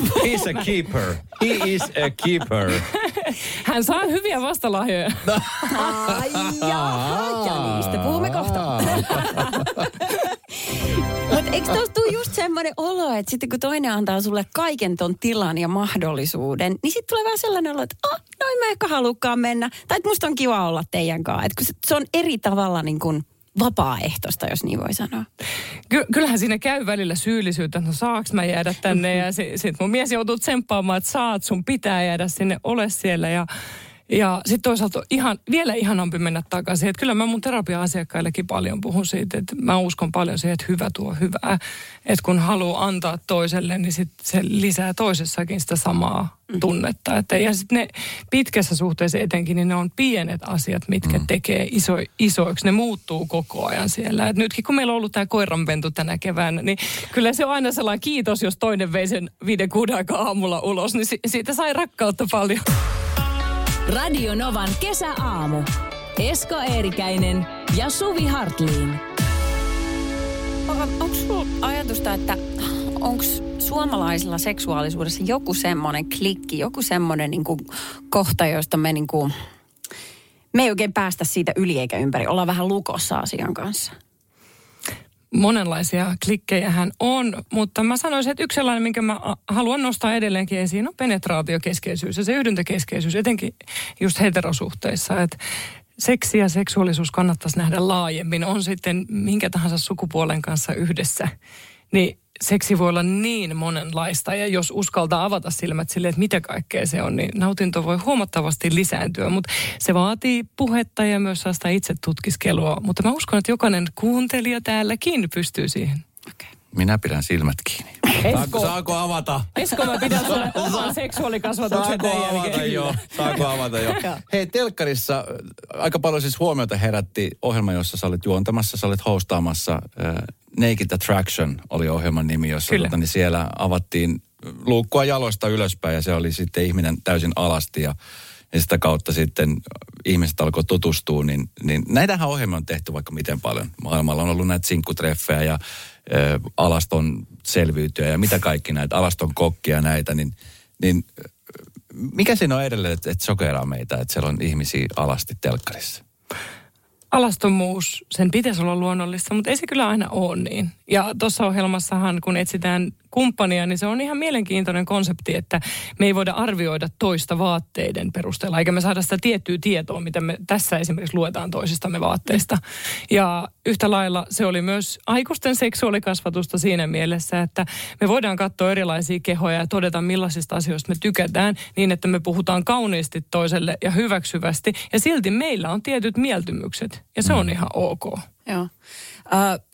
He's a keeper. He is a keeper. Hän saa hyviä vastalahjoja. Ai jaha, ja niistä puhumme kohta. Mutta eikö tuossa tule just semmoinen olo, että sitten kun toinen antaa sulle kaiken ton tilan ja mahdollisuuden, niin sitten tulee vähän sellainen olo, että ah, no en mä ehkä halukkaan mennä. Tai että musta on kiva olla teidän kanssa. Että kun se, se on eri tavalla niin kuin vapaaehtoista, jos niin voi sanoa. Ky- kyllähän siinä käy välillä syyllisyyttä, että no saaks mä jäädä tänne ja sitten sit mun mies joutuu tsemppaamaan, että saat, sun pitää jäädä sinne, ole siellä ja ja sitten toisaalta ihan, vielä ihanampi mennä takaisin. Että kyllä mä mun terapia-asiakkaillekin paljon puhun siitä, että mä uskon paljon siihen, että hyvä tuo hyvää. Että kun haluaa antaa toiselle, niin sit se lisää toisessakin sitä samaa tunnetta. Että, ja sitten ne pitkässä suhteessa etenkin, niin ne on pienet asiat, mitkä tekee iso, isoiksi. Ne muuttuu koko ajan siellä. Et nytkin kun meillä on ollut tämä koiranpentu tänä keväänä, niin kyllä se on aina sellainen kiitos, jos toinen vei sen viiden kuuden aikaa aamulla ulos, niin si- siitä sai rakkautta paljon. Radio Novan kesäaamu. Esko Eerikäinen ja Suvi Hartliin. Onko sulla ajatusta, että onko suomalaisilla seksuaalisuudessa joku semmoinen klikki, joku semmoinen niin kohta, josta me, niin kuin, me ei oikein päästä siitä yli eikä ympäri. Ollaan vähän lukossa asian kanssa. Monenlaisia klikkejä hän on, mutta mä sanoisin, että yksi sellainen, minkä mä haluan nostaa edelleenkin esiin, on penetraatiokeskeisyys ja se yhdyntäkeskeisyys, etenkin just heterosuhteissa, että seksi ja seksuaalisuus kannattaisi nähdä laajemmin, on sitten minkä tahansa sukupuolen kanssa yhdessä, niin seksi voi olla niin monenlaista ja jos uskaltaa avata silmät sille, että mitä kaikkea se on, niin nautinto voi huomattavasti lisääntyä, mutta se vaatii puhetta ja myös sellaista itse tutkiskelua, mutta mä uskon, että jokainen kuuntelija täälläkin pystyy siihen. Minä pidän silmät kiinni. Saako, saako avata? Esko, mä pidän sulle oman seksuaalikasvatuksen Saako avata jälkeen. jo? Saako avata jo? Hei, telkkarissa äh, aika paljon siis huomiota herätti ohjelma, jossa sä olet juontamassa, sä olet hostaamassa. Äh, Naked Attraction oli ohjelman nimi, jossa Kyllä. tota, niin siellä avattiin luukkua jaloista ylöspäin ja se oli sitten ihminen täysin alasti ja, ja sitä kautta sitten ihmiset alkoi tutustua, niin, niin näitähän ohjelmia on tehty vaikka miten paljon. Maailmalla on ollut näitä sinkkutreffejä ja ö, alaston selviytyjä ja mitä kaikki näitä, alaston kokkia näitä, niin, niin mikä siinä on edelleen, että, että sokeraa meitä, että siellä on ihmisiä alasti telkkarissa? Alastommuus, sen pitäisi olla luonnollista, mutta ei se kyllä aina ole niin. Ja tuossa ohjelmassahan, kun etsitään kumppania, niin se on ihan mielenkiintoinen konsepti, että me ei voida arvioida toista vaatteiden perusteella, eikä me saada sitä tiettyä tietoa, mitä me tässä esimerkiksi luetaan toisistamme vaatteista. Ja yhtä lailla se oli myös aikuisten seksuaalikasvatusta siinä mielessä, että me voidaan katsoa erilaisia kehoja ja todeta, millaisista asioista me tykätään, niin että me puhutaan kauniisti toiselle ja hyväksyvästi, ja silti meillä on tietyt mieltymykset, ja se on ihan ok. Joo. Uh,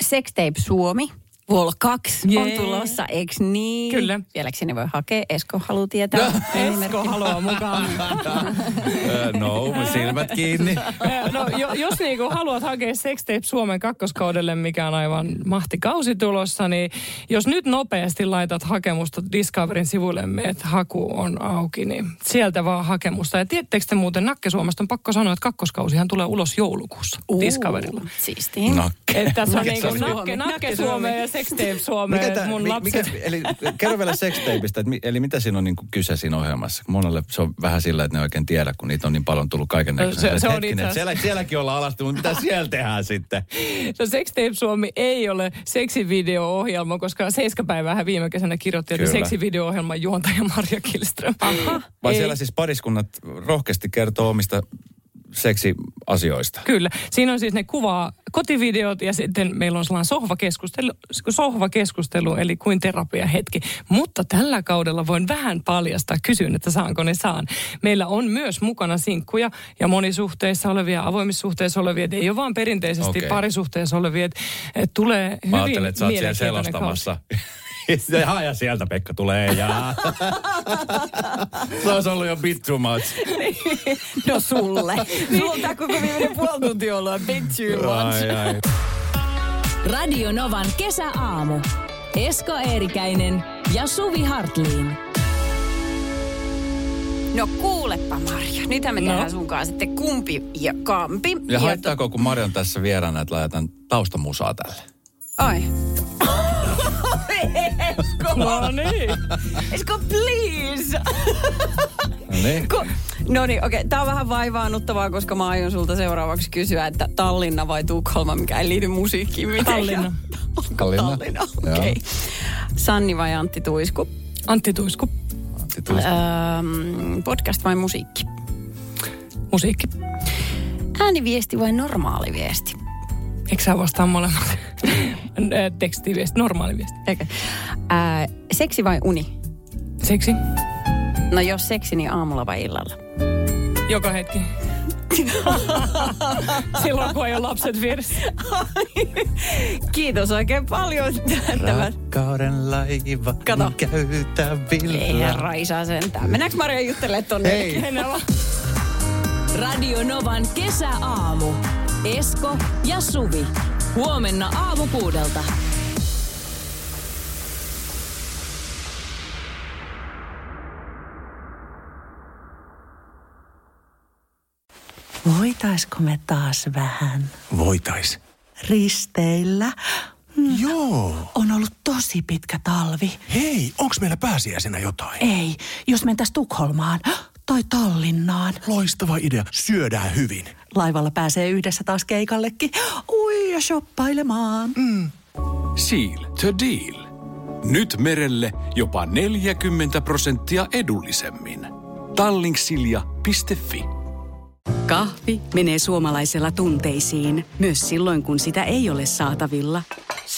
Sextape Suomi. Vol 2 on Jee. tulossa, eikö niin? Kyllä. Vieläkö sinne voi hakea? Esko haluaa tietää. Esko haluaa mukaan. no, silmät kiinni. No, jo, jos niinku haluat hakea Sextape Suomen kakkoskaudelle, mikä on aivan mahtikausi tulossa, niin jos nyt nopeasti laitat hakemusta Discoverin sivuillemme, että haku on auki, niin sieltä vaan hakemusta. Ja tiedättekö te muuten, Nakke Suomesta on pakko sanoa, että kakkoskausihan tulee ulos joulukuussa Discoverilla. Siistiä. Nakke. Että tässä on Nakke niinku. Nakke, nakke Nakke Suomeen ja Sextape Suomeen. Mikä tää- mun lapset. mikä, eli kerro vielä sextapeista, että eli mitä siinä on niin kuin kyse siinä ohjelmassa? Monelle se on vähän sillä, että ne oikein tiedä, kun niitä on niin paljon tullut kaiken Se- se on itse Hetkinen, siellä, sielläkin ollaan alasti, mutta mitä siellä tehdään sitten? No Sextape Suomi ei ole seksivideo-ohjelma, koska Seiskapäivähän viime kesänä kirjoitti, että seksivideo-ohjelman juontaja Marja Kilström. Aha. Vai siellä siis pariskunnat rohkeasti kertoo omista seksiasioista? Kyllä. Siinä on siis ne kuvaa kotivideot ja sitten meillä on sellainen sohvakeskustelu, sohvakeskustelu eli kuin terapia hetki. Mutta tällä kaudella voin vähän paljastaa, kysyn, että saanko ne saan. Meillä on myös mukana sinkkuja ja monisuhteissa olevia, avoimissa suhteissa olevia, ei ole vaan perinteisesti okay. parisuhteessa olevia, että, että tulee hyvin Mä ajattelen, että sä oot siellä selostamassa Ja, ja sieltä Pekka tulee ja... Se olisi ollut jo bit too much. No sulle. On tää koko viimeinen puoli tuntia ollut bit too much. Ai, ai. Radio Novan kesäaamu. Esko Eerikäinen ja Suvi Hartliin. No kuulepa Marja, nythän me No. tehdään sun kanssa sitten kumpi ja kampi. Ja haittaako, kun Marion tässä vieraana, että laitan taustamusaa tälle? Ai. Esko. No niin. Esko, please. No niin. Ko- no niin, okei. Okay. Tämä on vähän vaivaannuttavaa, koska mä aion sulta seuraavaksi kysyä, että Tallinna vai Tukholma, mikä ei liity musiikkiin mitenkään. Tallinna. Tallinna. Tallinna, Joo. okei. Okay. Sanni vai Antti Tuisku? Antti Tuisku. Antti Tuisku. Öö, podcast vai musiikki? Musiikki. Ääniviesti vai normaali viesti? Eikö sä vastaa molemmat? Ö, Tekstiviesti, normaali viesti. Eikä. Ää, seksi vai uni? Seksi. No jos seksi, niin aamulla vai illalla? Joka hetki. Silloin kun ei ole lapset vieressä. Kiitos oikein paljon. Tämä Rakkauden laiva Kato. Ei käytävillä. herra isä sentään. Mennäänkö Maria juttelemaan tonne? Ei. Radio Novan kesäaamu. Esko ja Suvi. Huomenna aamu kuudelta. Voitaisko me taas vähän Voitais. risteillä? Mm, Joo. On ollut tosi pitkä talvi. Hei, onks meillä pääsiäisenä jotain? Ei, jos mentäis Tukholmaan tai Tallinnaan. Loistava idea. Syödään hyvin. Laivalla pääsee yhdessä taas keikallekin. Ui ja shoppailemaan. Mm. Seal to deal. Nyt merelle jopa 40 prosenttia edullisemmin. Tallingsilja.fi Kahvi menee suomalaisella tunteisiin, myös silloin kun sitä ei ole saatavilla.